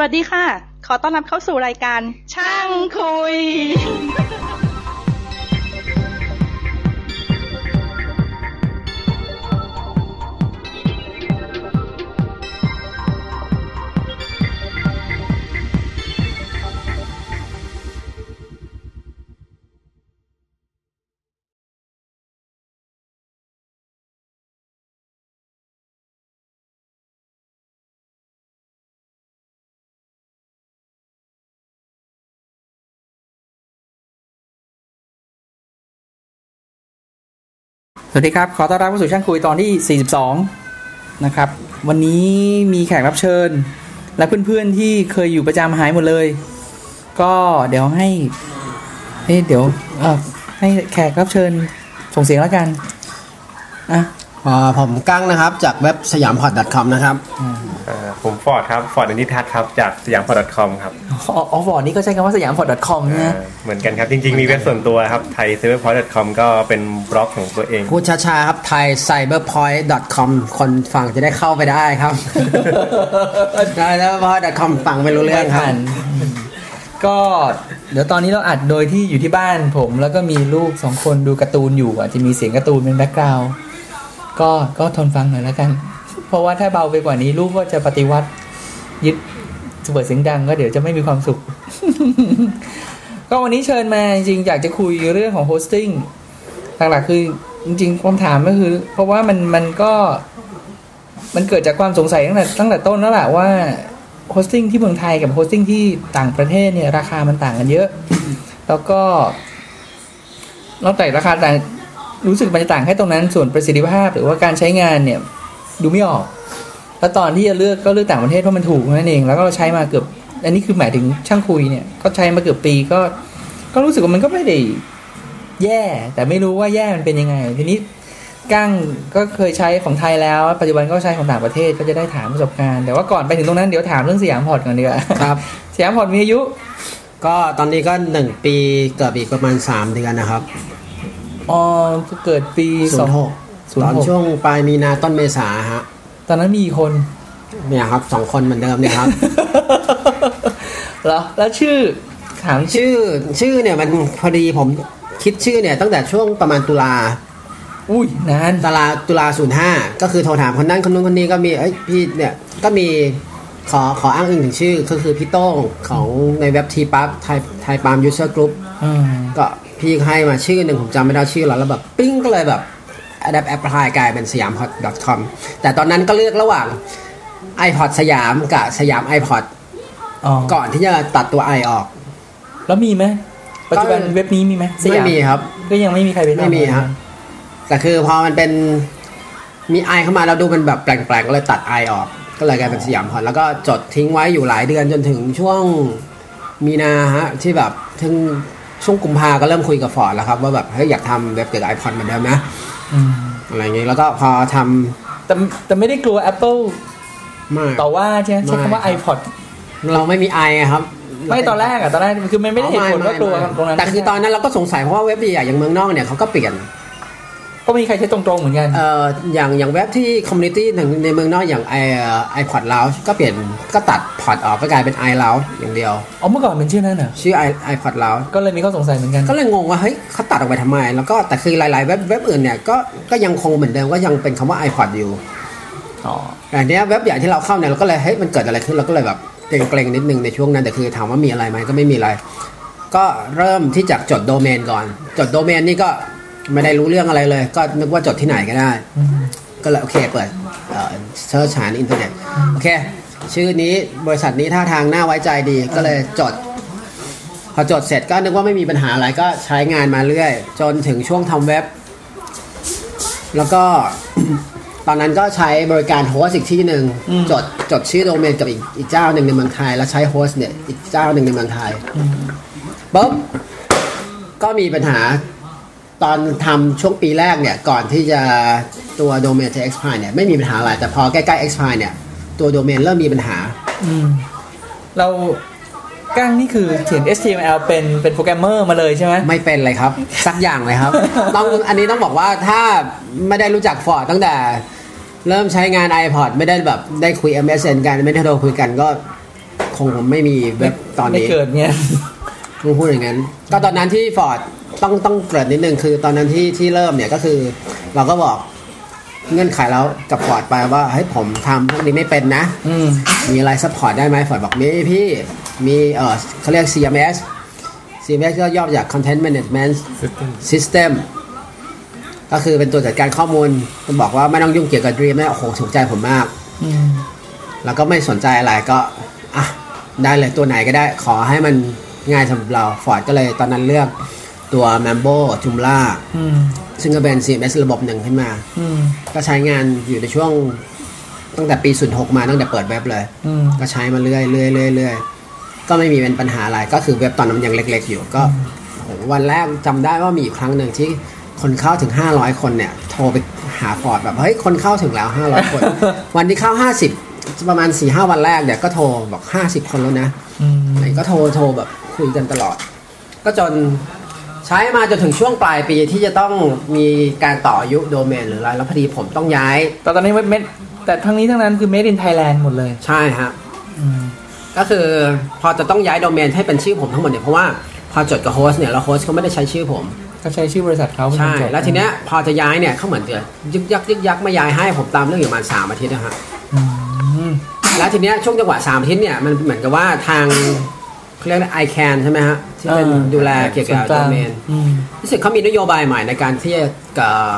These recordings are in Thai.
สวัสดีค่ะ ขอต้อนรับเข้าสู่รายการ ช่างคุย สวัสดีครับ ขอต้อนรับเข้าสู่ช่างคุยตอนที่ 42 นะครับ วันนี้มีแขกรับเชิญ และเพื่อนๆที่เคยอยู่ประจำหายหมดเลย ก็เดี๋ยวให้เเดี๋ยวเออให้แขกรับเชิญส่งเสียงแล้วกัน อะ ผมกั้งนะครับ จากเว็บ SiamPod .com นะครับเอ่อผมฟอร์ดครับฟอร์ดอนิทัศน์ครับจาก SiamPod com ครับอออฟอร์ดนี่ก็ใช้คำว่า SiamPod .com เอ่นะอเหมือนกันครับ จริงๆ มีเว็บส่วนตัวครับไทยเซเวอร์พอร์ตคอมก็เป็นบล็อกของตัวเองพูดช้าๆครับไทย cyberpoint com คนฟังจะได้เข้าไปได้ครับ cyberpoint com ฟังไม่รู้เรื่องครับไม่ทันก็เดี๋ยวตอนนี้เราอัดโดยที่อยู่ที่บ้านผม แล้วก็มีลูกสองคนดูการ์ตูนอยู่อาจจะมีเสียงการ์ตูนเป็นแบ็กกราวด์ ก็ก็ทนฟังหน่อยแล้วกัน เพราะว่าถ้าเบาไปกว่านี้ลูกก็จะปฏิวัติยึดเปิดเสียงดังก็เดี๋ยวจะไม่มีความสุข ก็วันนี้เชิญมาจริงอยากจะคุยเรื่องของ hosting หลักๆคือจริงๆคำถามก็คือ เพราะว่ามันมันก็มันเกิดจากความสงสัยตั้งแต่ตั้งแต่ต้นแล้วแหละว่า hosting ที่เมืองไทยกับ hosting ที่ต่างประเทศเนี่ยราคามันต่างกันเยอะ แล้วก็นอกจากราคาต่าง รู้สึกมันจะต่างแค่ตรงนั้นส่วนประสิทธิภาพ หรือว่าการใช้งานเนี่ยดูไม่ออก แล้วตอนที่จะเลือกก็เลือกต่างประเทศเพราะมันถูกนั่นเอง แล้วก็เราใช้มาเกือบ อันนี้คือหมายถึงช่างคุยเนี่ยก็ใช้มาเกือบปีก็ ก็รู้สึกว่ามันก็ไม่ได้แย่ แต่ไม่รู้ว่าแย่มันเป็นยังไง ทีนี้กั้งก็เคยใช้ของไทยแล้ว ปัจจุบันก็ใช้ของต่างประเทศก็จะได้ถามประสบการณ์ แต่ว่าก่อนไปถึงตรงนั้นเดี๋ยวถามเรื่อง SiamPod ก่อนดีกว่าครับ SiamPod มีอายุ ก็ตอนนี้ก็หนึ่งปีเกือบอีกประมาณ3เดือนนะครับ อ๋อเกิดปีสอง06ศูนตย์อนหกช่วงปลายมีนาต้นเมษาฮะ ตอนนั้นมีกี่คน เนี่ยครับสองคนเหมือนเดิมเนี่ยครับเหรอแล้วชื่อถามชื่อชื่อชื่อเนี่ยมันพอดีผมคิดชื่อเนี่ยตั้งแต่ช่วงประมาณตุลาอุ้ยนานตลาตุลาศูนย์ห้าก็คือโทรถามคนนั้นคนนู้นคนนี้ก็มีเอ้ยพี่เนี่ยก็มีขอขออ้างอิงถึงชื่อก็คือพี่โต้งของในเว็บ TPUG ไทย Thai Palm User Groupอืมก็ พี่ให้มาชื่อหนึ่งผมจำไม่ได้ชื่อแล้วแล้วแบบปิ้งก็เลยแบบอัดแอปพลายกลายเป็นสยามพอด .com แต่ตอนนั้นก็เลือกระหว่าง iPod สยามกับสยาม iPod อ๋อก่อนที่จะตัดตัว i ออก แล้วมีไหมปัจจุบันก็เว็บนี้มีไหมสไม่ยามมีครับ ก็ยังไม่มีใครไปทำไม่มีครับ แต่คือพอมันเป็นมีไอเข้ามาแล้วดูมันแบบแปลกๆก็เลยตัดไอออก ก็เลยกลายเป็นสยามพอร์ตแล้วก็จดทิ้งไว้อยู่หลายเดือนจนถึงช่วงมีนาฮะที่แบบถึง ช่วงกุมภาก็เริ่มคุยกับฟอร์ดแล้วครับว่าแบบเฮ้ยอยากทำเว็บเกี่ยวกับ iPod เหมือนเดิมนะอืมอะไรอย่างงี้แล้วก็พอทำแต่แต่ไม่ได้กลัว Apple มากต่อว่าใช่ไหมใช้คำว่าไม่ iPod เราไม่มี i ครับไม่ตอนแรกอะตอนแรกคือมันไม่ได้เห็นผลว่ากลัวตรงนั้นแต่คือตอนนั้นเราก็สงสัยเพราะว่าเว็บใหญ่ๆอย่างเมืองนอกเนี่ยเขาก็เปลี่ยน ก็มีใครใช้ตรงๆเหมือนกันเอ่ออย่างอย่างเว็บที่ community ในเมืองนอกอย่าง iไอพอดลาวก็เปลี่ยนก็ตัดพอดออกก็กลายเป็นไอลาวอย่างเดียวอ๋อเมื่อก่อนเป็นชื่อนั้นเหรอชื่อไอไอพอดลาวก็เลยมีข้อสงสัยเหมือนกัน ก็เลยงงว่าเฮ้ยเขาตัดออกไปทำไม แล้วก็แต่คือหลายๆเว็บเว็บอื่นเนี่ยก็ก็ยังคงเหมือนเดิมก็ยังเป็นคำว่า iPod อยู่อ๋อแต่เนี้ยเว็บใหญ่ที่เราเข้าเนี่ยเราก็เลยเฮ้ยมันเกิดอะไรขึ้นเราก็เลยแบบเกรงๆนิดนึงในช่วงนั้นแต่คือถามว่ามีอะไรไหมก็ไม่มีอะไร ก็เริ่มที่จากจดโดเมนก่อน จดโดเมนนี่ก็ ไม่ได้รู้เรื่องอะไรเลย ก็นึกว่าจดที่ไหนก็ได้อืมก็เลยโอเคเปิดเอ่อ search หาในอินเทอร์เน็ตโอเค ชื่อนี้บริษัทนี้ท่าทางน่าไว้ใจดี ก็เลยจด พอจดเสร็จก็นึกว่าไม่มีปัญหาอะไรก็ใช้งานมาเรื่อย จนถึงช่วงทำเว็บ แล้วก็ตอนนั้นก็ใช้บริการ host อีกที่หนึ่งจดจดชื่อโดเมนกับอีกอีกเจ้าหนึ่งในเมืองไทย แล้วใช้ host เนี่ยอีกเจ้าหนึ่งในเมืองไทยปุ๊บก็มีปัญหา ตอนทำช่วงปีแรกเนี่ย ก่อนที่จะตัวโดเมนจะ expire เนี่ยไม่มีปัญหาอะไร แต่พอใกล้ๆ expire เนี่ย ตัวโดเมนเริ่มมีปัญหา อืม แล้วกั้งนี่คือเขียน HTML เป็นเป็นโปรแกรมเมอร์มาเลยใช่ไหมไม่เป็นเลยครับ สักอย่างเลยครับ ต้องอันนี้ต้องบอกว่าถ้าไม่ได้รู้จักฟอร์ดตั้งแต่ เริ่มใช้งาน iPod ไม่ได้แบบได้คุย MSN กันไม่ได้โทรคุยกันก็คงไม่มีเว็บตอนไม่นี้เกิดเงี้ยต้องพูดอย่างนั้น ก็ตอนนั้นที่ฟอร์ด ต้องต้องเกริ่นนิดนึงคือตอนนั้นที่ที่เริ่มเนี่ยก็คือ เราก็บอกเงื่อนไขแล้วกับฟอร์ดไปว่าเฮ้ยผมทำพวกนี้ไม่เป็นนะอืมมีอะไร support ได้ไหมฟอร์ดบอกมีพี่มีเออเขาเรียก CMS CMS ก็ย่อมาจาก Content Management System ก็คือเป็นตัวจัดการข้อมูลมันบอกว่าไม่ต้องยุ่งเกี่ยวกับ Dream นะโอ้โหถูกใจผมมากอืมแล้วก็ไม่สนใจอะไรก็อะได้เลยตัวไหนก็ได้ ขอให้มันง่ายสำหรับเราฟอร์ดก็เลยตอนนั้นเลือก ตัว Mambo Joomla อืมซึ่งก็เป็น CMS ระบบหนึ่งขึ้นมาอืมก็ใช้งานอยู่ในช่วงตั้งแต่ปี 06 มาตั้งแต่เปิดเว็บเลยอืมก็ใช้มาเรื่อยเรื่อยเรื่อยเรื่อยก็ไม่มีเป็นปัญหาอะไรก็คือเว็บตอนนั้นมันยังเล็ก ๆ อยู่ก็โหวันแรกจำได้ว่ามีอยู่ครั้งหนึ่งที่คนเข้าถึง 500 คนเนี่ย โทรไปหาฟอร์ดแบบ เฮ้ย คนเข้าถึงแล้ว 500 คน วันที่เข้า 50 ประมาณ 4-5 วันแรกเนี่ยก็โทรบอก 50 คนแล้วนะอืมไหนก็โทรโทรแบบคุยกันตลอด ก็จน ใช้มาจนถึงช่วงปลายปีที่จะต้องมีการต่ออายุโดเมนหรืออะไรแล้วพอดีผมต้องย้าย แต่ตอนนี้เม็ดแต่ทั้งนี้ทั้งนั้นคือ made in Thailand หมดเลย ใช่ฮะอืมก็คือพอจะต้องย้ายโดเมนให้เป็นชื่อผมทั้งหมดเนี่ยเพราะว่าพอจดกับ host เนี่ยแล้ว host เขาไม่ได้ใช้ชื่อผมก็ใช้ชื่อบริษัทเขาเป็นใช่คนจดแล้วทีเนี้ยพอจะย้ายเนี่ยเขาเหมือนจะยึกยักยึกยักไม่ย้ายให้ผมตามเรื่องอยู่ประมาณสามอาทิตย์นะฮะอืมแล้วทีเนี้ยช่วงจังหวะสามอาทิตย์เนี่ยมันเหมือนกับว่าทาง เขาเรียกไอแคนใช่ไหมฮะ ที่เป็นอ่าดูแลเกี่ยวกับส่วนกโดลางเมนอืมรู้สึกเขามีนโยบายใหม่ในการที่จะเอ่อ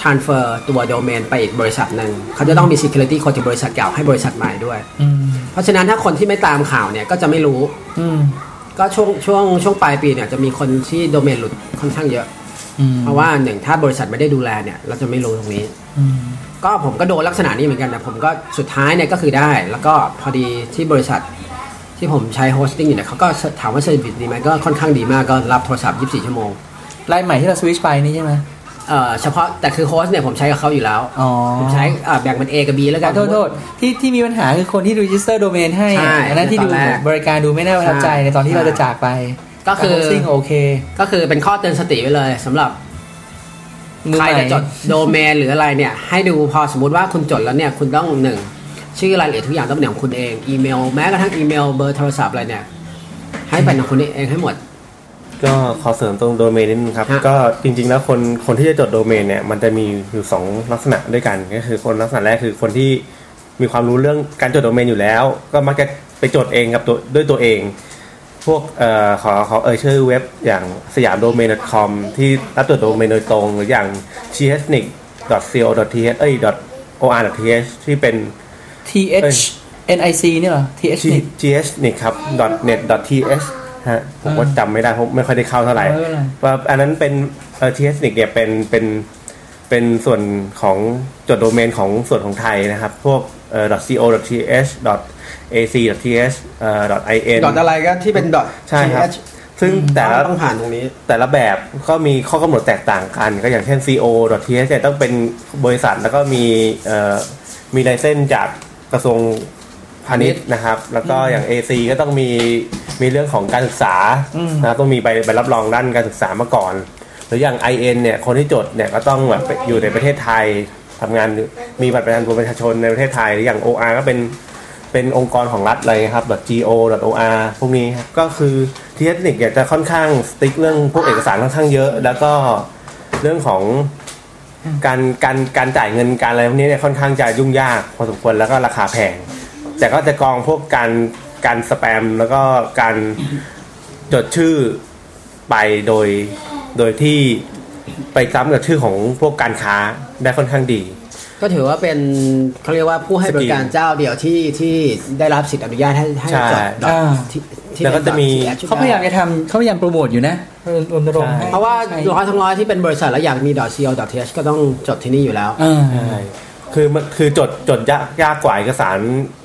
transfer ตัวโดเมนไปอีกบริษัทหนึ่งเขาจะต้องมี security คนจากบริษัทเก่าให้บริษัทใหม่ด้วยอืมเพราะฉะนั้นถ้าคนที่ไม่ตามข่าวเนี่ยก็จะไม่รู้อืมก็ช่วงช่วงช่วงปลายปีเนี่ยจะมีคนที่โดเมนหลุดค่อนข้างเยอะอืมเพราะว่าหนึ่งถ้าบริษัทไม่ได้ดูแลเนี่ย เราจะไม่รู้ตรงนี้อืมก็ผมก็โดนลักษณะนี้เหมือนกันนะผมก็สุดท้ายเนี่ยก็คือได้ แล้วก็พอดีที่บริษัท ที่ผมใช้ hosting อยู่เนี่ยเขาก็ถามว่า service ดีไหมก็ค่อนข้างดีมากก็รับโทรศัพท์ 24 ชั่วโมงรายใหม่ที่เราสวิตชไปนี่ใช่ไหมเอ่อเฉพาะแต่คือ host เนี่ยผมใช้กับเขาอยู่แล้วอ๋อผมใช้เอ่อแบ่งเป็น A กับ B แล้วขกัอนโทษโทษที่ที่มีปัญหาคือคนที่ register domain ให้ใช่อันนั้นที่ดูในตอนแรกบริการดูไม่น่าประทับใจใช่ในตอนที่เราจะจากไป ก็คือซิ่งโอเค ก็คือเป็นข้อเตือนสติไว้เลยสำหรับมือใครใหม่จะจดโดเมนหรืออะไรเนี่ย ให้ดูพอสมมติว่าคุณจดแล้วเนี่ยคุณต้องหนึ่ง ชื่อรายละเอียดทุกอย่างต้องเป็นของคุณเองอีเมล แม้กระทั่งอีเมลเบอร์โทรศัพท์อะไรเนี่ย ให้เป็นของคุณเองให้หมด ก็ขอเสริมตรงโดเมนนิดนึงครับ ฮะ ก็จริงๆแล้วคนคนที่จะจดโดเมนเนี่ยมันจะมีอยู่สองลักษณะด้วยกัน ก็คือคนลักษณะแรกคือคนที่มีความรู้เรื่องการจดโดเมนอยู่แล้ว ก็มักจะไปจดเองกับตัวด้วยตัวเอง พวกเอ่อขอขอเอ่ยชื่อเว็บอย่างสยามโดเมน .com ที่รับจดโดเมนโดยตรง หรืออย่าง chsnic.co.th เอ้ย .or.th ที่เป็น th nic เนี่ยเหรอ th นี่ gs นี่ครับ .net .th ฮะผมก็จำไม่ได้เพราะไม่ค่อยได้เข้าเท่าไหร่ไม่เป็นไรว่าอันนั้นเป็นเอ่อ ts เนี่ยเป็นเป็นเป็นส่วนของจดโดเมนของส่วนของไทยนะครับ พวกเอ่อ .co .th .ac .th เอ่อ .in ดอทอะไรก็ที่เป็นดอทใช่ครับซึ่งแต่ละต้องผ่านตรงนี้ แต่ละแบบก็มีข้อกำหนดแตกต่างกัน ก็อย่างเช่น co th เนี่ยต้องเป็นบริษัทแล้วก็มีเอ่อมีไลเซนส์จาก กระทรวงพาณิชย์นะครับ แล้วก็อย่าง ac ก็ต้องมีมีเรื่องของการศึกษาอืมนะครับต้องมีใบใบรับรองด้านการศึกษามาก่อน หรืออย่าง in เนี่ยคนที่จดเนี่ยก็ต้องแบบอยู่ในประเทศไทยทำงานมีบัตรประจำตัวประชาชนในประเทศไทยหรืออย่าง or ก็เป็นเป็นองค์กรของรัฐเลยครับ .go .or พวกนี้ครับก็คือที่เทคนิคเนี่ยจะค่อนข้างสติ๊กเรื่องพวกเอกสารค่อนข้างเยอะ แล้วก็เรื่องของ การการการจ่ายเงินการอะไรพวกนี้เนี่ยค่อนข้างจะยุ่งยากพอสมควรแล้วก็ราคาแพง แต่ก็จะกองพวกการการสแปมแล้วก็การจดชื่อไปโดยโดยที่ไปซ้ำกับชื่อของพวกการค้าได้ค่อนข้างดี ก็ถือว่าเป็นเขาเรียกว่าผู้ให้บริการเจ้าเดียวที่ที่ได้รับสิทธิอนุญาตให้ให้ใช่จดดอทอ่าที่ที่แล้วก็จะมีเป็น .th เขาพยายามจะทำเขาพยายามโปรโมทอยู่นะรณรงค์ให้เพราะว่าใช่ร้อยทั้งร้อยที่เป็นบริษัทแล้วอยากมี .co .th ก็ต้องจดที่นี่อยู่แล้วอ่าใช่คือมันคือจดจดยากยากกว่าเอกสาร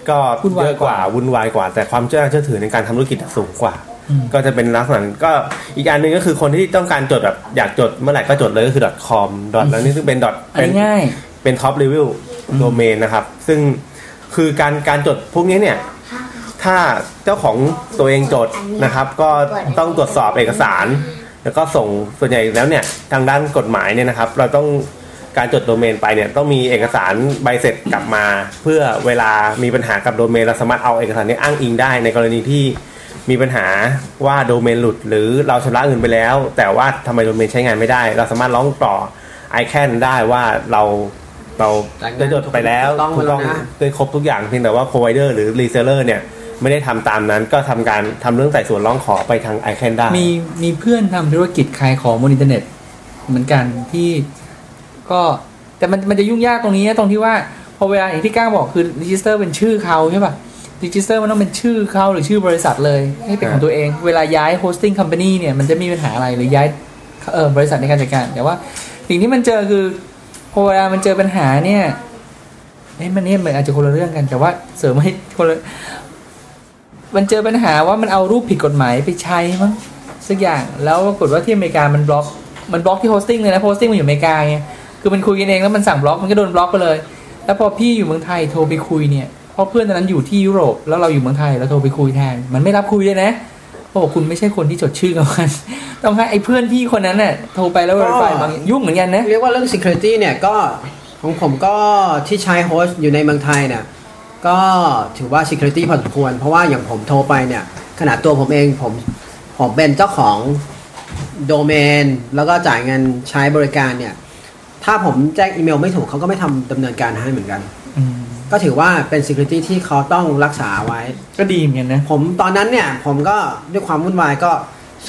ก็วุ่นวายเยอะกว่ากว่าวุ่นวายกว่า แต่ความเชื่อเชื่อถือในการทำธุรกิจสูงกว่าอืมก็จะเป็นลักษณะนั้นก็อีกอันหนึ่งก็คือคนที่ต้องการจดแบบอยากจดเมื่อไหร่ก็จดเลยก็คือ .com แล้วนี่ซึ่งเป็น dot อันเป็นนี้ง่าย เป็นท็อปรีวิวโดเมนนะครับ ซึ่งคือการการจดพวกนี้เนี่ย ถ้าเจ้าของตัวเองจดนะครับ ก็ต้องตรวจสอบเอกสาร แล้วก็ส่งส่วนใหญ่แล้วเนี่ยทางด้านกฎหมายเนี่ยนะครับ เราต้องการจดโดเมนไปเนี่ยต้องมีเอกสารใบเสร็จกลับมา เพื่อเวลามีปัญหากับโดเมนเราสามารถเอาเอกสารนี้อ้างอิงได้ ในกรณีที่มีปัญหาว่าโดเมนหลุด หรือเราชำระเงินไปแล้ว แต่ว่าทำไมโดเมนใช้งานไม่ได้ เราสามารถร้องต่อ i c a n ได้ว่าเรา เราจ่ายเงินได้จดไปแล้วถูกต้องถูกต้องแล้วนะได้ครบทุกอย่างเพียงแต่ว่า provider หรือ reseller เนี่ยไม่ได้ทำตามนั้นก็ทำการทำเรื่องไต่สวนร้องขอไปทาง i c a n ได้มีมีเพื่อนทำธุรกิจขายของบนอินเทอร์เน็ต เหมือนกันที่ก็แต่มันมันจะยุ่งยากตรงนี้นะตรงที่ว่าพอเวลาอย่างที่ก้างบอกคือ register เป็นชื่อเขาใช่ป่ะ register มันต้องเป็นชื่อเขาหรือชื่อบริษัทเลยให้เป็นของตัวเอง เวลาย้าย hosting company เนี่ยมันจะมีปัญหาอะไรหรือย้ายเออบริษัทในการจัดการ แต่ว่าสิ่งที่มันเจอคือ พอเวลามันเจอปัญหาเนี่ยเอ้ยมันเนี่ยมันอาจจะคนละเรื่องกัน แต่ว่าเสริมให้คนละมันเจอปัญหาว่ามันเอารูปผิดกฎหมายไปใช้มั้งสักอย่างแล้วปรากฏว่าที่อเมริกามันบล็อก มันบล็อกที่ hosting เลยนะ hosting มันอยู่อเมริกาไงคือมันคุยกันเองแล้วมันสั่งบล็อกมันก็โดนบล็อกไปเลย แล้วพอพี่อยู่เมืองไทยโทรไปคุยเนี่ยเพราะเพื่อนตอนนั้นอยู่ที่ยุโรปแล้วเราอยู่เมืองไทยเราโทรไปคุยแทนมันไม่รับคุยเลยนะ เพราะบอกคุณไม่ใช่คนที่จดชื่อกับมันต้องให้ไอ้เพื่อนพี่คนนั้นน่ะโทรไปแล้ว verify บางอย่างยุ่งเหมือนกันนะ เรียกว่าเรื่อง security เนี่ยก็ของผมก็ที่ใช้โฮสต์อยู่ในเมืองไทยเนี่ยก็ถือว่า security พอสมควร เพราะว่าอย่างผมโทรไปเนี่ย ขนาดตัวผมเองผมผมเป็นเจ้าของโดเมน แล้วก็จ่ายเงินใช้บริการเนี่ย ถ้าผมแจ้งอีเมลไม่ถูกเขาก็ไม่ทำดำเนินการให้เหมือนกัน อืม ก็ถือว่าเป็น security ที่เขาต้องรักษาไว้ ก็ดีเหมือนกันนะ ผมตอนนั้นเนี่ย ผมก็ด้วยความวุ่นวายก็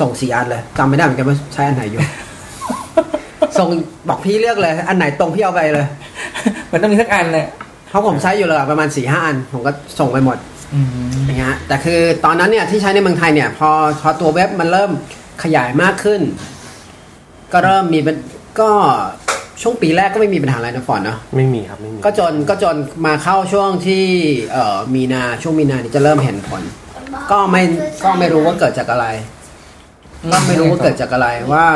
ส่งสี่อันเลยจำไม่ได้เหมือนกันว่าใช้อันไหนอยู่ ส่งบอกพี่เลือกเลย อันไหนตรงพี่เอาไปเลย มันต้องมีสักอันแหละเพราะผมใช้อยู่เลยประมาณ4ี่ห้าอัน ผมก็ส่งไปหมดอืมอย่างเงี้ยแต่คือตอนนั้นเนี่ยที่ใช้ในเมืองไทยเนี่ย พอพอตัวเว็บมันเริ่มขยายมากขึ้น ก็เริ่มมีเป็นก็ ช่วงปีแรกก็ไม่มีปัญหาอะไรนะฟอนเนาะไม่มีครับไม่มีก็จนก็จนมาเข้าช่วงที่เอ่อมีนาช่วงมีนานี่จะเริ่มเห็นผล ก็ไม่ก็ไม่รู้ว่าเกิดจากอะไรก็ไม่รู้ว่าเกิดจากอะไรว่า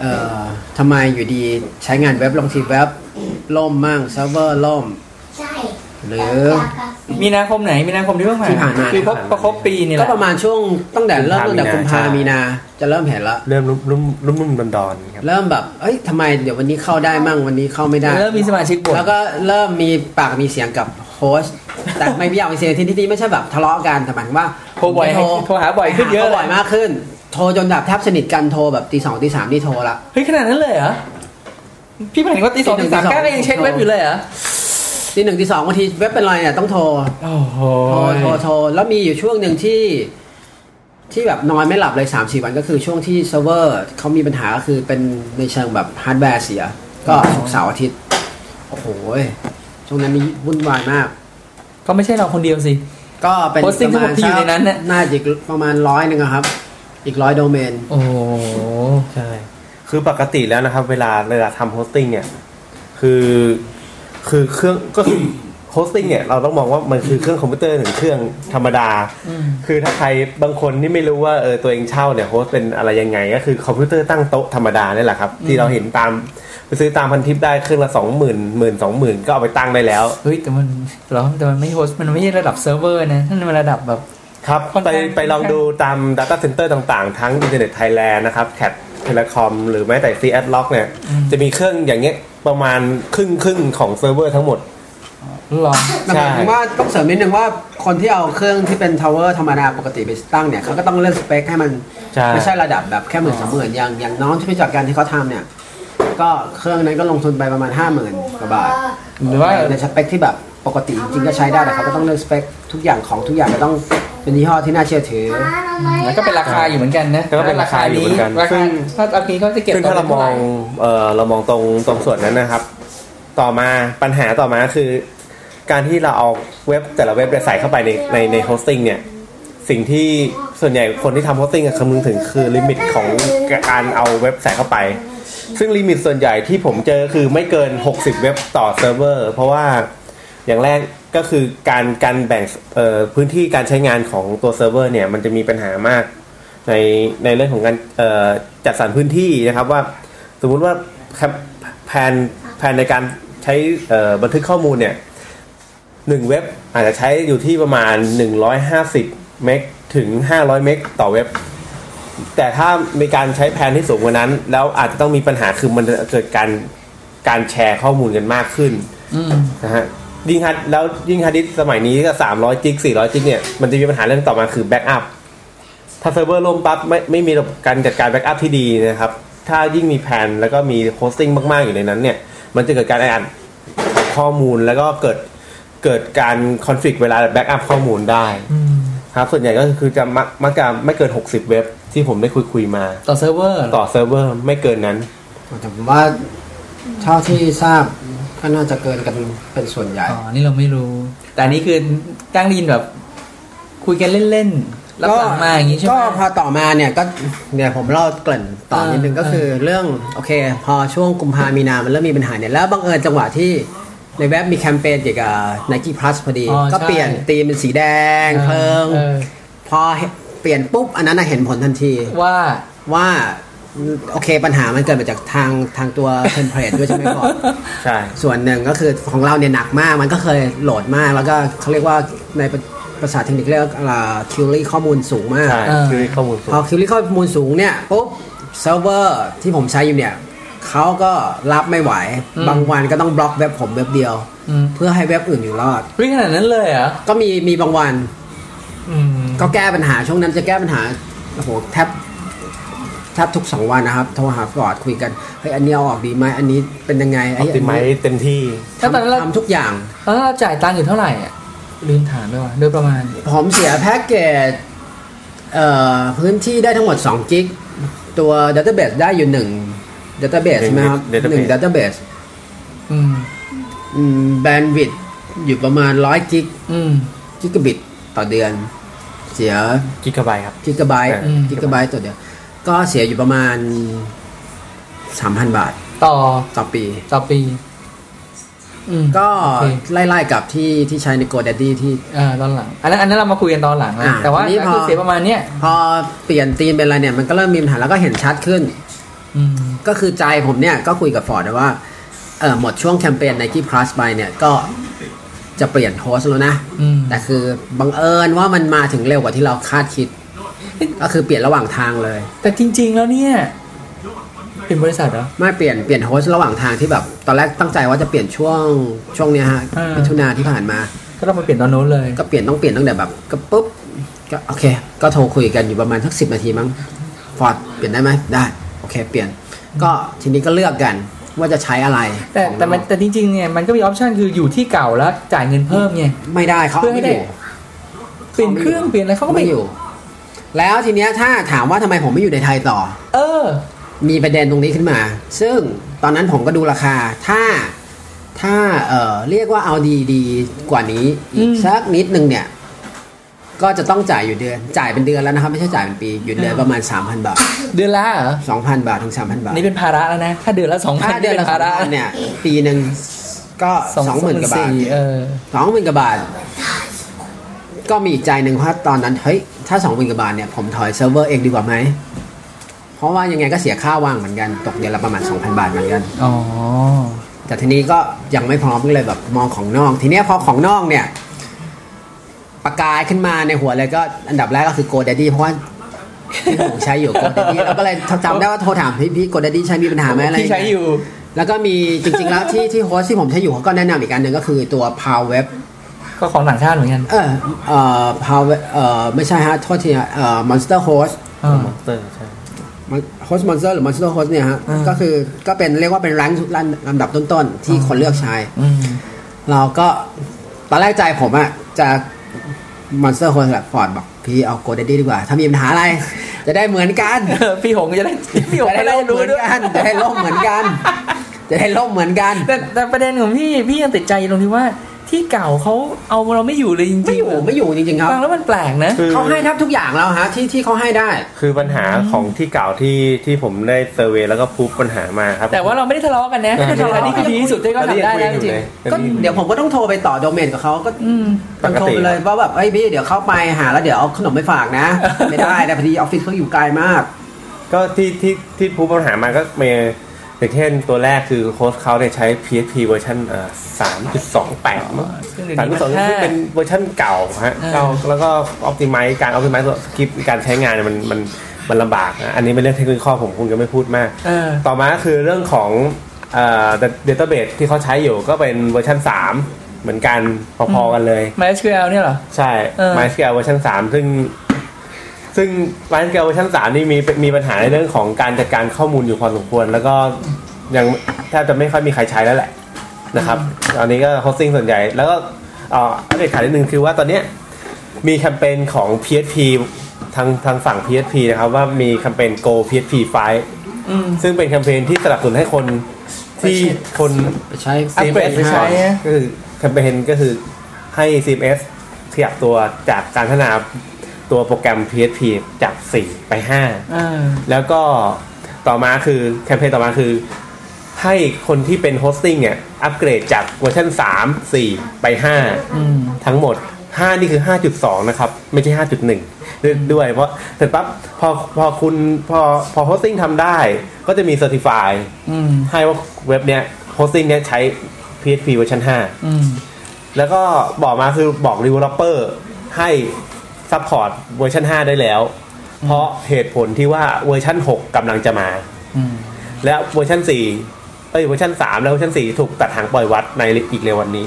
เอ่อทำไมอยู่ดีใช้งานเว็บลงทีเว็บล่มมั่งเซิร์ฟเวอร์ล่มใช่ หรือ มีนาคมไหน มีนาคมที่เพิ่งผ่านที่ผ่านมา คือครบครบปีนี่แหก็ละ ประมาณช่วงตั้งแต่เริ่มตั้งแต่กุมภามีนา จะเริ่มเห็นละเริ่มรุ่มรุ่มรุ่มรุ่มดอนดอนๆครับ เริ่มแบบเอ้ยทำไมเดี๋ยววันนี้เข้าได้มั่งวันนี้เข้าไม่ได้ เริ่มมีสมาชิกบ่นแล้วก็เริ่มมีปากมีเสียงกับโฮสต์แต่ไม่มีอย่างมีเสียงที่ที่ไม่ใช่แบบทะเลาะกันแต่หมายถึงว่าโทรบ่อยโทรโทรหาบ่อยขึ้นเยอะโทรบ่อยมากขึ้น โทรจนแบบแทบสนิทกันโทรแบบตีสองตีสามนี่โทรละ เฮ้ยขนาดนั้นเลยเหรอ พี่หมายถึงว่าตีสองตีตีหนึ่สามงตีสองก้าก็ยังเช็คเว็บอยู่เลยเหรอ ตีหนึ่งตีสองบางทีเว็บเป็นไรเนี่ยต้องโทรโอ้โหโทรโทรโทรแล้วมีอยู่ช่วงหนึ่งที่ ที่แบบนอนไม่หลับเลยสามสี่วันก็คือช่วงที่เซิร์ฟเวอร์เขามีปัญหาก็คือเป็นในเชิงแบบฮาร์ดแวร์เสีย ก็ศุกร์เสาร์อาทิตย์ โอ้โหช่วงนั้นนี่วุ่นวายมาก ก็ไม่ใช่เราคนเดียวสิ ก็เป็น Hosting ทั้งหมดที่อยู่ในนั้นน่ะน่าจะอีกประมาณร้อยหนึ่งอะครับ อีกร้อยโดเมน โอ้โหใช่ คือปกติแล้วนะครับ เวลาเวลาทำ hosting เนี่ย คือ คือเครื่องก็คือ hosting เนี่ยเราต้องมองว่ามันคือเครื่องคอมพิวเตอร์หนึ่งเครื่องธรรมดาอืมคือถ้าใครบางคนที่ไม่รู้ว่าเออตัวเองเช่าเนี่ย host เป็นอะไรยังไง ก็คือคอมพิวเตอร์ตั้งโต๊ะธรรมดานี่แหละครับ ที่เราเห็นตามไปซื้อตามพันทิปได้เครื่องละสองหมื่นหมื่นสองหมื่นก็เอาไปตั้งได้แล้วเฮ้ยแต่มันเหรอแต่มันไม่ host มันไม่ใช่ระดับเซิร์ฟเวอร์นะนั่นมันระดับแบบครับค่อนไปข้างไปลองดูตาม Data Center ต่างๆ ทั้ง Internet Thailand นะครับ Cat Telecom หรือแม้แต่ c s l o c k เนี่ยจะมีเครื่องอย่างเงี้ยประมาณครึ่งครึ่งๆของเซิร์ฟเวอร์ทั้งหมด หรอแต่หมายถึงว่าต้องเสริมนิดนึงว่าคนที่เอาเครื่องที่เป็น tower ธรรมดาปกติไปตั้งเนี่ยเขาก็ต้องเลือกสเปคให้มันใช่ ไม่ใช่ระดับแบบแค่หมื่นสองหมื่นอย่างอย่างน้องที่รู้จักกันที่เขาทำเนี่ย ก็เครื่องนั้นก็ลงทุนไปประมาณห้าหมื่นกว่าบาทหรือว่าในสเปคที่แบบปกติจริงๆก็ใช้ได้แต่เขาก็ต้องเลือกสเปคทุกอย่างของทุกอย่างก็ต้อง เป็นยี่ห้อที่น่าเชื่อถือ แล้วก็เป็นราคาอยู่เหมือนกันนะก็เป็นราคาอยู่เหมือนกันราซึ่คางถ้าเอาทีเขาจะเก็บซึ่งถ้าเรามองเออเรามองตรงตรงส่วนนั้นนะครับ ต่อมาปัญหาต่อมาคือ การที่เราเอาเว็บแต่ละเว็บเนี่ยใส่เข้าไปในในใน hosting เนี่ยสิ่งที่ส่วนใหญ่คนที่ทำ hosting คำนึงถึงคือ limit ของการเอาเว็บใส่เข้าไป ซึ่ง limit ส่วนใหญ่ที่ผมเจอคือไม่เกิน 60 เว็บต่อเซิร์ฟเวอร์ เพราะว่า อย่างแรกก็คือการการแบ่งเอ่อพื้นที่การใช้งานของตัวเซิร์ฟเวอร์เนี่ยมันจะมีปัญหามากในในเรื่องของการเอ่อจัดสรรพื้นที่นะครับว่าสมมุติว่าแคปแผนแผนในการใช้เอ่อบันทึกข้อมูลเนี่ยหนึ่งเว็บอาจจะใช้อยู่ที่ประมาณ 150 meg ถึง 500 meg ต่อเว็บ แต่ถ้ามีการใช้แผนที่สูงกว่านั้น แล้วอาจจะต้องมีปัญหาคือมันจะเกิดการการแชร์ข้อมูลกันมากขึ้นอืมนะฮะ ยิ่งฮัดแล้วยิ่งฮาร์ดดิสก์สมัยนี้ก็สามร้อยจิกสี่ร้อยจิกเนี่ยมันจะมีปัญหาเรื่องต่อมาคือ backup ถ้าเซิร์ฟเวอร์ล่มปั๊บไม่ไม่มีระบบการจัดการ backup ที่ดีนะครับ ถ้ายิ่งมีแผนแล้วก็มี hosting มาก ๆ อยู่ในนั้นเนี่ย มันจะเกิดการอ่านข้อมูลแล้วก็เกิดเกิดการคอนฟ lict เวลาแบ็กอัพข้อมูลได้อืมครับส่วนใหญ่ก็คือจะมักมักจะไม่เกิน 60 เว็บที่ผมได้คุยคุยๆมา ต่อเซิร์ฟเวอร์ต่อเซิร์ฟเวอร์ไม่เกินนั้น แต่ผมว่าเท่าที่ทราบ ก็น่าจะเกินกันเป็นส่วนใหญ่อ๋อนี่เราไม่รู้ แต่อันนี้คือตั้งไดยินแบบ คุยกันเล่นๆแล้วหลังมาอย่างนี้ใช่ไหมก็พอต่อมาเนี่ยก็เนี่ยผมเล่าเกริ่นต่อนิดนึงอ่าก็คือเรื่องโอเค พอช่วงกุมภามีนามันเริ่มมีปัญหาเนี่ยแล้วบังเอิญจังหวะที่ในเว็บมีแคมเปญเกี่ยวกับ Nike Plus พอดีอ๋อก็ใช่เปลี่ยนธีมเป็นสีแดงเพลิงออพอเปลี่ยนปุ๊บ อันนั้นน่ะเห็นผลทันทีว่าว่า โอเคปัญหามันเกิดมาจากทางทางตัว template ด้วยใช่ไหมก่อนใช่ ส่วนหนึ่งก็คือของเราเนี่ยหนักมากมันก็เคย load มากแล้วก็เขาเรียกว่าในภาษาเทคนิคเรียกว่า query ข้อมูลสูงมากใช่อ่าคือข้อมูลสูงพอ query ข้อมูลสูงเนี่ยปุ๊บเซิร์ฟเวอร์ที่ผมใช้อยู่เนี่ยเขาก็รับไม่ไหวอืมบางวันก็ต้องบล็อกเว็บผมเว็บเดียวอืมเพื่อให้เว็บอื่นอยู่รอดวิ่งขนาดนั้นเลยเหรอก็มีมีบางวันอืมก็แก้ปัญหาช่วงนั้นจะแก้ปัญหาโอ้โหแทบแทบทุกสองวันนะครับโทรหาฟอร์ดคุยกันเฮ้ยอันนี้เอาออกดีไหมอันนี้เป็นยังไงออไอ้ปติไมเต็มที่ถ้าตอนนั้นเราทำทุกอย่างตอนนั้นเราจ่ายตังค์อยู่เท่าไหร่อะลืมถามไปว่าโดยประมาณ ผมเสียแพ็กเกจเอ่อพื้นที่ได้ทั้งหมด2กิกตัวดัตเตอร์เบสได้อยู่1ดัตเตอร์เบสหนึ่ใช่งไหมครับ database หนึ่งดัตเตอร์เบสอืม แบนด์วิดอยู่ประมาณ 100กิกอืม กิกะบิตต่อเดือน เสียกิกะไบต์ครับ กิกะไบต์อืมกิกะไบต์ต่อเดือน ก็เสียอยู่ประมาณ3,000บาทต่อต่อปี ต่อปีอืมก็โอเคไล่ๆกับที่ที่ใช้ใน GoDaddy ที่อ่าตอนหลัง อันนั้นอันนั้นเรามาคุยกันตอนหลังนะอ่าแต่ว่าทีนี้พอคือเสียประมาณเนี้ยพอเปลี่ยนธีมเป็นอะไรเนี่ยมันก็เริ่มมีปัญหาแล้วก็เห็นชัดขึ้นอืมก็คือใจผมเนี่ยก็คุยกับฟอร์ดว่าเออหมดช่วงแคมเปญ Nike Plus ไปเนี่ยก็จะเปลี่ยนโฮสต์แล้วนะอืมแต่คือบังเอิญว่ามันมาถึงเร็วกว่าที่เราคาดคิด ก็คือเปลี่ยนระหว่างทางเลย แต่จริง ๆ แล้วเนี่ยเป็นบริษัทเหรอไม่เปลี่ยนเปลี่ยน host ระหว่างทางที่แบบตอนแรกตั้งใจว่าจะเปลี่ยนช่วงช่วงเนี้ยฮะอ่ามิมิถุนาที่ผ่านมา ก็ต้องมาเปลี่ยนตอนโน้นเลย ก็เปลี่ยนต้องเปลี่ยนตั้งแต่แบบก็ปุ๊บก็โอเค ก็โทรคุยกันอยู่ประมาณสักสิบนาทีมั้งฟอร์ดเปลี่ยนได้ไหมได้โอเค เปลี่ยน ก็ทีนี้ก็เลือกกันว่าจะใช้อะไร แต่แต่มันแต่จริงๆเนี่ยมันก็มี option คืออยู่ที่เก่าแล้วจ่ายเงินเพิ่มไงไม่ได้เขาเพื่อให้ไม่ได้อยู่เปลี่ยนเครื่องเปลี่ยนอะไรเขาก็ไม่ไม่อยู่ แล้วทีเนี้ยถ้าถามว่าทำไมผมไม่อยู่ในไทยต่อ เออ มีประเด็นตรงนี้ขึ้นมา ซึ่งตอนนั้นผมก็ดูราคา ถ้า ถ้า เอ่อ เรียกว่าเอาดีดีกว่านี้ อีกอืมสักนิดนึงเนี่ย ก็จะต้องจ่ายอยู่เดือน จ่ายเป็นเดือนแล้วนะครับ ไม่ใช่จ่ายเป็นปี อยู่เดือนประมาณ 3,000 บาท เดือนละเหรอ2,000 บาทถึง 3,000 บาท นี่เป็นภาระแล้วนะ ถ้าเดือนละสองพันถ้าเดือนละภาระ2,000เนี่ย ปีหนึ่งก็สองหมื่นกว่าบาท เออสองหมื่นกว่าบาท ก็มีอีกใจหนึ่งว่าตอนนั้นเฮ้ยถ้าสองหมื่นกว่าบาทเนี่ยผมถอยเซิร์ฟเวอร์เองดีกว่าไหมเพราะว่ายังไงก็เสียค่าว่างเหมือนกันตกเดือนละประมาณ 2,000 บาทเหมือนกันอ๋อแต่ทีนี้ก็ยังไม่พร้อมก็เลยแบบมองของนอก ทีเนี้ยพอของนอกเนี่ย ประกายขึ้นมาในหัวเลยก็อันดับแรกก็คือ GoDaddy เพราะว่าที่ผมใช้อยู่ GoDaddy แล้วก็เลยจำได้ว่าโทรถามพี่พี่ GoDaddy ใช้มีปัญหาไหมอะไรที่ใช้อยู่ แล้วก็มีจริง ๆ แล้วที่ที่ host ที่ผมใช้อยู่เขาก็แนะนำอีกอันหนึ่งก็คือตัว Power Web ก็ของต่างชาติเหมือนกัน เออเอ่อ Power Web เอ่อไม่ใช่ฮะโทษทีฮะเอ่อ Monster Host อ่า Monster ใช่ Host Monster หรือ Monster Host เนี่ยฮะอ่าก็คือก็เป็นเรียกว่าเป็นแรงค์ลำดับต้นๆ ที่คนเลือกใช้อืมเราก็ตอนแรกใจผมอะจะ Monster Host แบบฟอร์ดบอกพี่เอา GoDaddy ดีกว่า ถ้ามีปัญหาอะไร จะได้เหมือนกันเออพี่หงจะได้พี่หงจะก็ได้ได้ล่มเหรู้มือนด้วยกันจะได้ล่มเหมือนกัน จะได้ล่มเหมือนกัน แต่แต่ประเด็นของพี่พี่ยังติดใจตรงที่ว่า ที่เก่าเขาเอาเราไม่อยู่เลยจริงๆไม่อยู่ไม่อยู่จริงๆครับฟังแล้วมันแปลกนะคือเขาให้แทบทุกอย่างแล้วฮะที่ที่เขาให้ได้ คือปัญหาของที่เก่าที่ที่ผมได้เซอร์เวยแล้วก็พูดปัญหามาครับ แต่ว่าเราไม่ได้ทะเลาะกันนะไม่ได้ทะเลาะอันนี้คือดีที่สุดที่เขาทำได้แล้วจริงก็เดี๋ยวผมก็ต้องโทรไปต่อโดเมนกับเขาก็ๆอืมต้องโทรไปเลยว่าแบบเฮ้ยพี่เดี๋ยวเข้าไปหาแล้วเดี๋ยวเอาขนมไปฝากนะ ไม่ได้นะพอดีออฟฟิศเขาอยู่ไกลมาก ก็ที่ที่ที่พูดปัญหามาก็มี อย่างเช่นตัวแรกคือโค้ชเขาเนี่ยใช้ PHP เวอร์ชันสามจุดสองแปดซึ่งเดี๋ยวสามนี้จุดมัสองนแค่ซึ่งเป็นเวอร์ชันเก่าฮะอ่าเก่าแล้วก็อ p ติ i z e การอ p ติ i z e สคริปการใช้งานเนี่ยมันมันมันลำบากนะอันนี้เป็นเรื่องเทคนิคข้อผมคงจะไม่พูดมากเออต่อมาก็คือเรื่องของเอ่อdatabase ที่เขาใช้อยู่ก็เป็นเวอร์ชัน3 เหมือนกันพอๆกันเลย MySQL เนี่ยเหรอ ใช่เออ MySQL เวอร์ชัน3 ซึ่ง ซึ่ง MySQL เวอร์ชัน3นี่มีมีปัญหาในเรื่องของการจัดการข้อมูลอยู่พอสมควร แล้วก็ยังแทบจะไม่ค่อยมีใครใช้แล้วแหละนะครับตอนนี้ก็ hosting ส่วนใหญ่ แล้วก็เอ่ออัปเดตข่าวนิดนึงคือว่าตอนเนี้ยมีแคมเปญของ PHP ทางทางฝั่ง PHP นะครับว่ามีแคมเปญ Go PHP 5อืมซึ่งเป็นแคมเปญที่สนับสนุนให้คนที่คนไปใช้อัปเกรดไปใช้อะก็คือแคมเปญก็คือให้ CMS ขยับตัวจากการพัฒนา ตัวโปรแกรม PHP จาก 4 ไปอ่า5แล้วก็ต่อมาคือแคมเปญต่อมาคือ ให้คนที่เป็น hosting เนี่ย อัปเกรดจากเวอร์ชัน3 4 ไปอืม5ทั้งหมด 5 นี่คือ 5.2 นะครับ ไม่ใช่ 5.1ด้วยด้วย เพราะเสร็จปั๊บพอพอคุณพอพอ hosting ทำได้ ก็จะมี certify อืมให้ว่าเว็บเนี้ย hosting เนี้ยใช้ PHP เวอร์ชัน5อืมแล้วก็บอกมาคือบอก developer ให้ support เวอร์ชัน5 ได้แล้ว เพราะเหตุผลที่ว่าเวอร์ชัน6กำลังจะมาอืมและเวอร์ชัน4เอ้ยเวอร์ชัน3 และเวอร์ชัน4 ถูกตัดหางปล่อยวัดในอีกเร็ววันนี้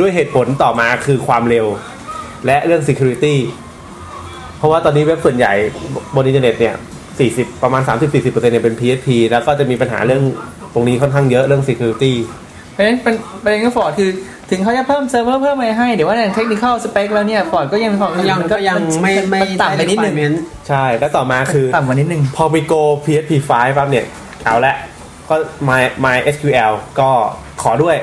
ด้วยเหตุผลต่อมาคือความเร็ว และเรื่อง security เพราะว่าตอนนี้เว็บส่วนใหญ่บนอินเทอร์เน็ตเนี่ย 40 ประมาณ 30-40%เนี่ยเป็น PHP แล้วก็จะมีปัญหาเรื่องตรงนี้ค่อนข้างเยอะเรื่อง security เพราะฉะนั้นเป็นประเด็นก็ฟอร์ดคือ ถึงเขาจะเพิ่มเซิร์ฟเวอร์เพิ่มอะไรให้เดี๋ยวว่าในเทคนิคสเปคแล้วเนี่ยฟอร์ดก็ยังมีความยังมันก็ยังไม่ไม่นต่ำไปนิดนึง requirement ใช่ แล้วต่อมาคือต่ำกว่านิดนึงพอมี Go PHP 5ปั๊บเนี่ยเอาละก็ My My SQL ก็ขอด้วย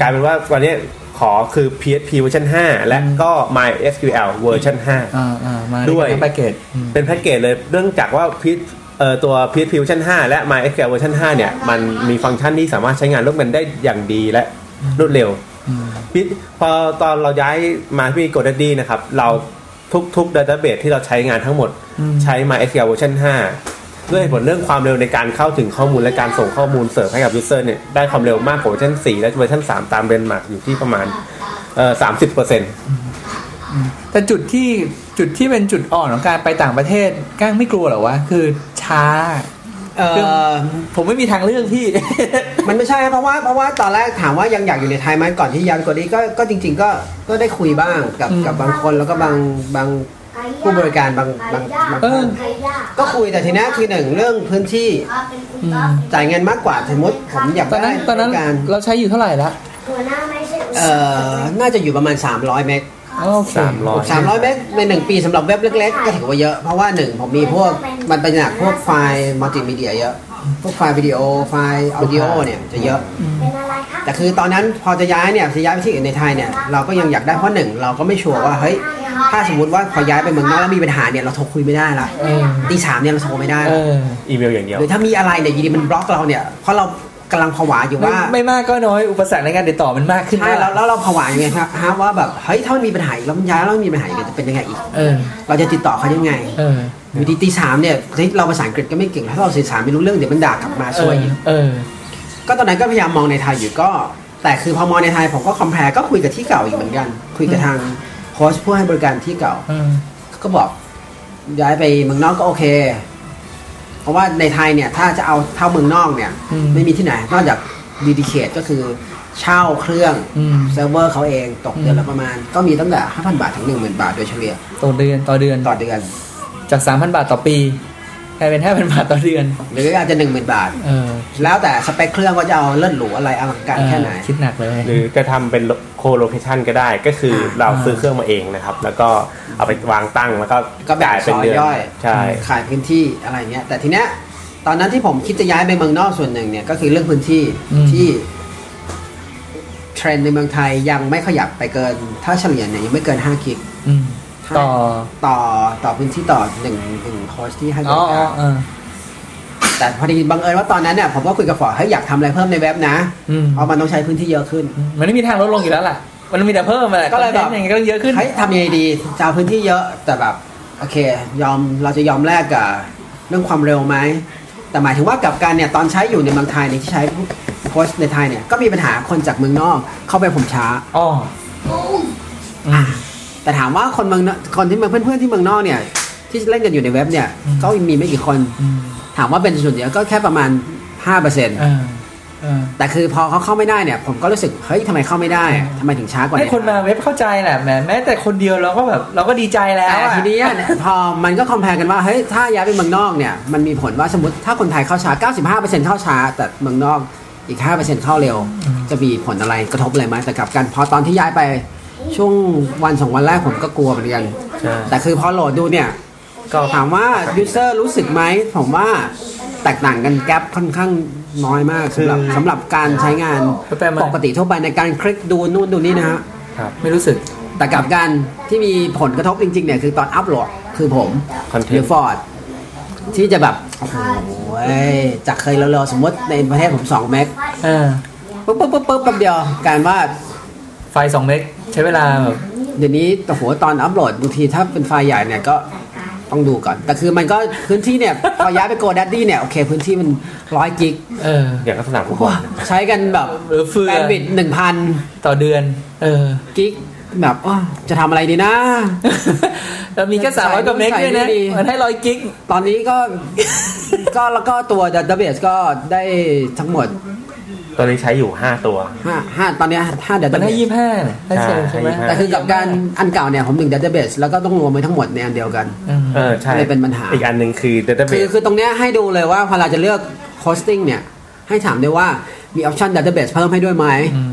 กลายเป็นว่าวันนี้ขอคือ PHP เวอร์ชัน5 และก็ My SQL เวอร์ชันอ่าอ่ามาด้วยแพ็กเกจอืม5เป็นแพ็กเกจเลยเนื่องจากว่าพีเอ่อตัว PHP เวอร์ชัน5 และ My SQL เวอร์ชัน5เนี่ยมันมีฟังก์ชันที่สามารถใช้งานร่วมกันได้อย่างดีและรวดเร็วอืม พี่พอตอนเราย้ายมาที่ GoDaddy นะครับ เราทุกทุก database ที่เราใช้งานทั้งหมดอืมใช้ MySQL เวอร์ชัน5ด้วยเหตุผลเรื่องความเร็วในการเข้าถึงข้อมูลและการส่งข้อมูลเสิร์ฟให้กับ user เนี่ยได้ความเร็วมากกว่าเวอร์ชัน4และเวอร์ชัน3ตาม benchmark อยู่ที่ประมาณเอ่อ30เปอร์เซ็นต์แต่จุดที่จุดที่เป็นจุดอ่อนของการไปต่างประเทศก้างไม่กลัวเหรอวะคือช้าเออ ผมไม่มีทางเลือกพี่ มันไม่ใช่เพราะว่าเพราะว่าตอนแรกถามว่ายังอยากอยู่ในไทยไหมก่อนที่ย้ายไปกว่านี้ก็ก็จริง ๆ ก็ก็ได้คุยบ้างกับอืมกับบางคนแล้วก็บางบางผู้บริการบางบางบางเออท่านก็คุยแต่ทีนี้คือหนึ่งเรื่องพื้นที่อืมจ่ายเงินมากกว่าสมมติผมอยากตอนนั้นได้ตอนนั้นบริการเราใช้อยู่เท่าไหร่ละหัวหน้าไม่ใช่เอ่อน่าจะอยู่ประมาณ 300 meg โอเค300 300 meg ในหนึ่งปีสำหรับเว็บเล็กๆ ก็ถือว่าเยอะ เพราะว่าหนึ่งผมมีพวกมันเป็นหนักพวกไฟล์มัลติมีเดียเยอะ พวกไฟล์วิดีโอไฟล์ audio เนี่ยจะเยอะเป็นอะไรคะแต่คือตอนนั้นพอจะย้ายเนี่ยจะย้ายไปที่อื่นในไทยเนี่ยเราก็ยังอยากได้เพราะหนึ่งเราก็ไม่ชัวร์ว่าเฮ้ยถ้าสมมติว่าพอย้ายไปเมืองนอกแล้วมีปัญหาเนี่ยเราโทรคุยไม่ได้ละเออตีสามเนี่ยเราโทรไม่ได้เอละออีเมลอย่างเดียว หรือถ้ามีอะไรเนี่ยอยีดีมันบล็อกเราเนี่ยเพราะเรา กำลังผวาอยู่ไม่ว่าไม่มากก็น้อยอุปสรรคในการติดต่อมันมากขึ้นใช่มากแล้วแล้วเราผวาอยู่ไงครับฮะว่าแบบเฮ้ยถ้ามันมีปัญหาอีกแล้วมันย้ายแล้วมันมีปัญหาอีกจะเป็นยังไงอีกเออเราจะติดต่อเขายังไงเอออยู่ดีตีสามเนี่ยเฮ้ยเราภาษาอังกฤษก็ไม่เก่งถ้าเราสื่อสารไม่รู้เรื่องเดี๋ยวมันด่ากลับมาเอช่วยออีกเออก็ตอนนั้นก็พยายามมองในไทยอยู่ก็ แต่คือพอมองในไทยผมก็คอมเพลก็คุยกับที่เก่าอีกเหมือนกัน คุยกับทางโค้ชผู้ให้บริการที่เก่าเออก็บอกย้ายไปเมืองนอกก็โอเค เพราะว่าในไทยเนี่ยถ้าจะเอาเท่าเมืองนอกเนี่ย อืมไม่มีที่ไหนนอกจาก dedicate ก็คือเช่าเครื่องอืม เซิร์ฟเวอร์เขาเองตกเดือนละประมาณ ก็มีตั้งแต่ 5,000 บาทถึง 10,000 บาทโดยเฉลี่ยต่อเดือนต่อเดือนต่อเดือนจากสามพันบาทต่อปีก ลายเป็นห้าพันบาทต่อเดือน หรืออาจจะ10,000บาท เออแล้วแต่สเปคเครื่องว่าจะเอาเลิศหรูอะไรอลังการแค่ไหนเออคิดหนักเลย หรือจะทำเป็นcolocation ก็ได้ ก็คือเราซื้อเครื่องมาเองนะครับ แล้วก็เอาไปวางตั้งแล้วก็ก็แบ่งจ่ายเป็นเดือนซอยย่อย ใช่ ขายพื้นที่อะไรเงี้ยแต่ทีเนี้ยตอนนั้นที่ผมคิดจะย้ายไปเมืองนอกส่วนหนึ่งเนี่ยก็คือเรื่องพื้นที่อืม ที่เทรนด์ในเมืองไทยยังไม่ขยับไปเกิน ถ้าเฉลี่ยเนี่ยยังไม่เกิน5 gig อืม ต่อต่อต่อพื้นที่ต่อหนึ่งหนึ่ง host ที่ให้บริการ อ๋อ อ๋อ เออแต่พอดีบังเอิญว่าตอนนั้นเนี่ยผมก็คุยกับฟอร์ดเฮ้ยอยากทำอะไรเพิ่มในเว็บนะอืมเพราะมันต้องใช้พื้นที่เยอะขึ้น มันไม่มีทางลดลงอยู่แล้วล่ะมันมีแต่เพิ่มมาแหละก็เลยแบบคอนทนต์อย่างเงี้ยก็เยอะขึ้นเฮ้ยทำยังไงดีจะเอาพื้นที่เยอะแต่แบบโอเค ยอมเราจะยอมแลกกับเรื่องความเร็วไหมแต่หมายถึงว่ากับการเนี่ยตอนใช้อยู่ในเมืองไทยเนี่ยที่ใช้โค้ชในไทยเนี่ยก็มีปัญหาคนจากเมืองนอกเข้าไปผมช้าอ๋ออืม แต่ถามว่าคนเมืองนอกคนที่เมืองเพื่อนๆที่เมืองนอกเนี่ย ที่เล่นกันอยู่ในเว็บเนี่ยอืมก็มีไม่กี่คนอืมถามว่าเป็นส่วนใหญ่ก็แค่ประมาณ5%เปอร์เซ็นต์เออเออแต่คือพอเขาเข้าไม่ได้เนี่ย ผมก็รู้สึกเฮ้ยทำไมเข้าไม่ได้อะทำไมถึงช้ากว่าให้คนมาเว็บเข้าใจแหละแหมแม้แต่คนเดียวเราก็แบบเราก็ดีใจแล้วแต่อะทีนี้เนี่ยพอมันก็คอมเพลกันว่าเฮ้ยถ้าย้ายไปเมืองนอกเนี่ยมันมีผลว่าสมมติถ้าคนไทยเข้าช้า 95%เข้าช้า แต่เมืองนอกอีก 5%เข้าเร็ว จะมีผลอะไรกระทบอะไรไหมแต่กลับกันพอตอนที่ย้ายไป ช่วงวันสองวันแรกผมก็กลัวเหมือนกันใช่ แต่คือพอโหลดดูเนี่ยก็ ถามว่า user รู้สึกไหมผมว่าแตกต่างกัน gap ค่อนข้างน้อยมากสำหรับสำหรับการใช้งานแปลมา ปกติทั่วไปในการคลิกดูนู่นดูนี่นะฮะไม่รู้สึก แต่กลับกันที่มีผลกระทบจริงๆเนี่ยคือตอนอัพโหลดคือผม content หรือฟอร์ดที่จะแบบ โอ้โหจากเคยเร็วๆสมมติในประเทศผม2 meg เออปุ๊บปุ๊บปุ๊บปุ๊บแป๊บเดียวกลารว่าไฟสองเมก ใช้เวลาแบบเดี๋ยวนี้โอ้โหตอนอัพโหลดบางทีถ้าเป็นไฟล์ใหญ่เนี่ยก็ต้องดูก่อน แต่คือมันก็พื้นที่เนี่ย พอย้ายไปโกดัดดี้เนี่ย โอเค พื้นที่มันร้อยกิกเอออย่างลักษณะฟุตบอว้าลใช้กันแบบหรือเฟือแบนด์วิดหนึ่งพันต่อเดือน เออกิกแบบอ้าวจะทำอะไรดีนะแล้วมีแค่สามร้อยกว่าเมกด้วยนะใส่ไม่ดีมันให้ร้อยกิก ตอนนี้ก็ ก็แล้วก็ตัวดัตเตอร์เบสก็ได้ทั้งหมด ตอนนี้ใช้อยู่5ตัวห้าห้าตอนเนี้ยห้าดัตเตมัอนร์เบให้สยี่ห้าให้เซลล์ใช่ใช่ไหมให้25แต่คือกับการอันเก่าเนี่ยผมหนึ่งดัตเตอร์เบสแล้วก็ต้องรวมไว้ทั้งหมดในอันเดียวกัน เออใช่เลยเป็นปัญหา อีกอันหนึ่งคือ คือ database คือตรงเนี้ยให้ดูเลยว่าพอเราจะเลือก hosting เนี่ย ให้ถามด้วยว่ามีออปชัน database เพิ่มให้ด้วยไหม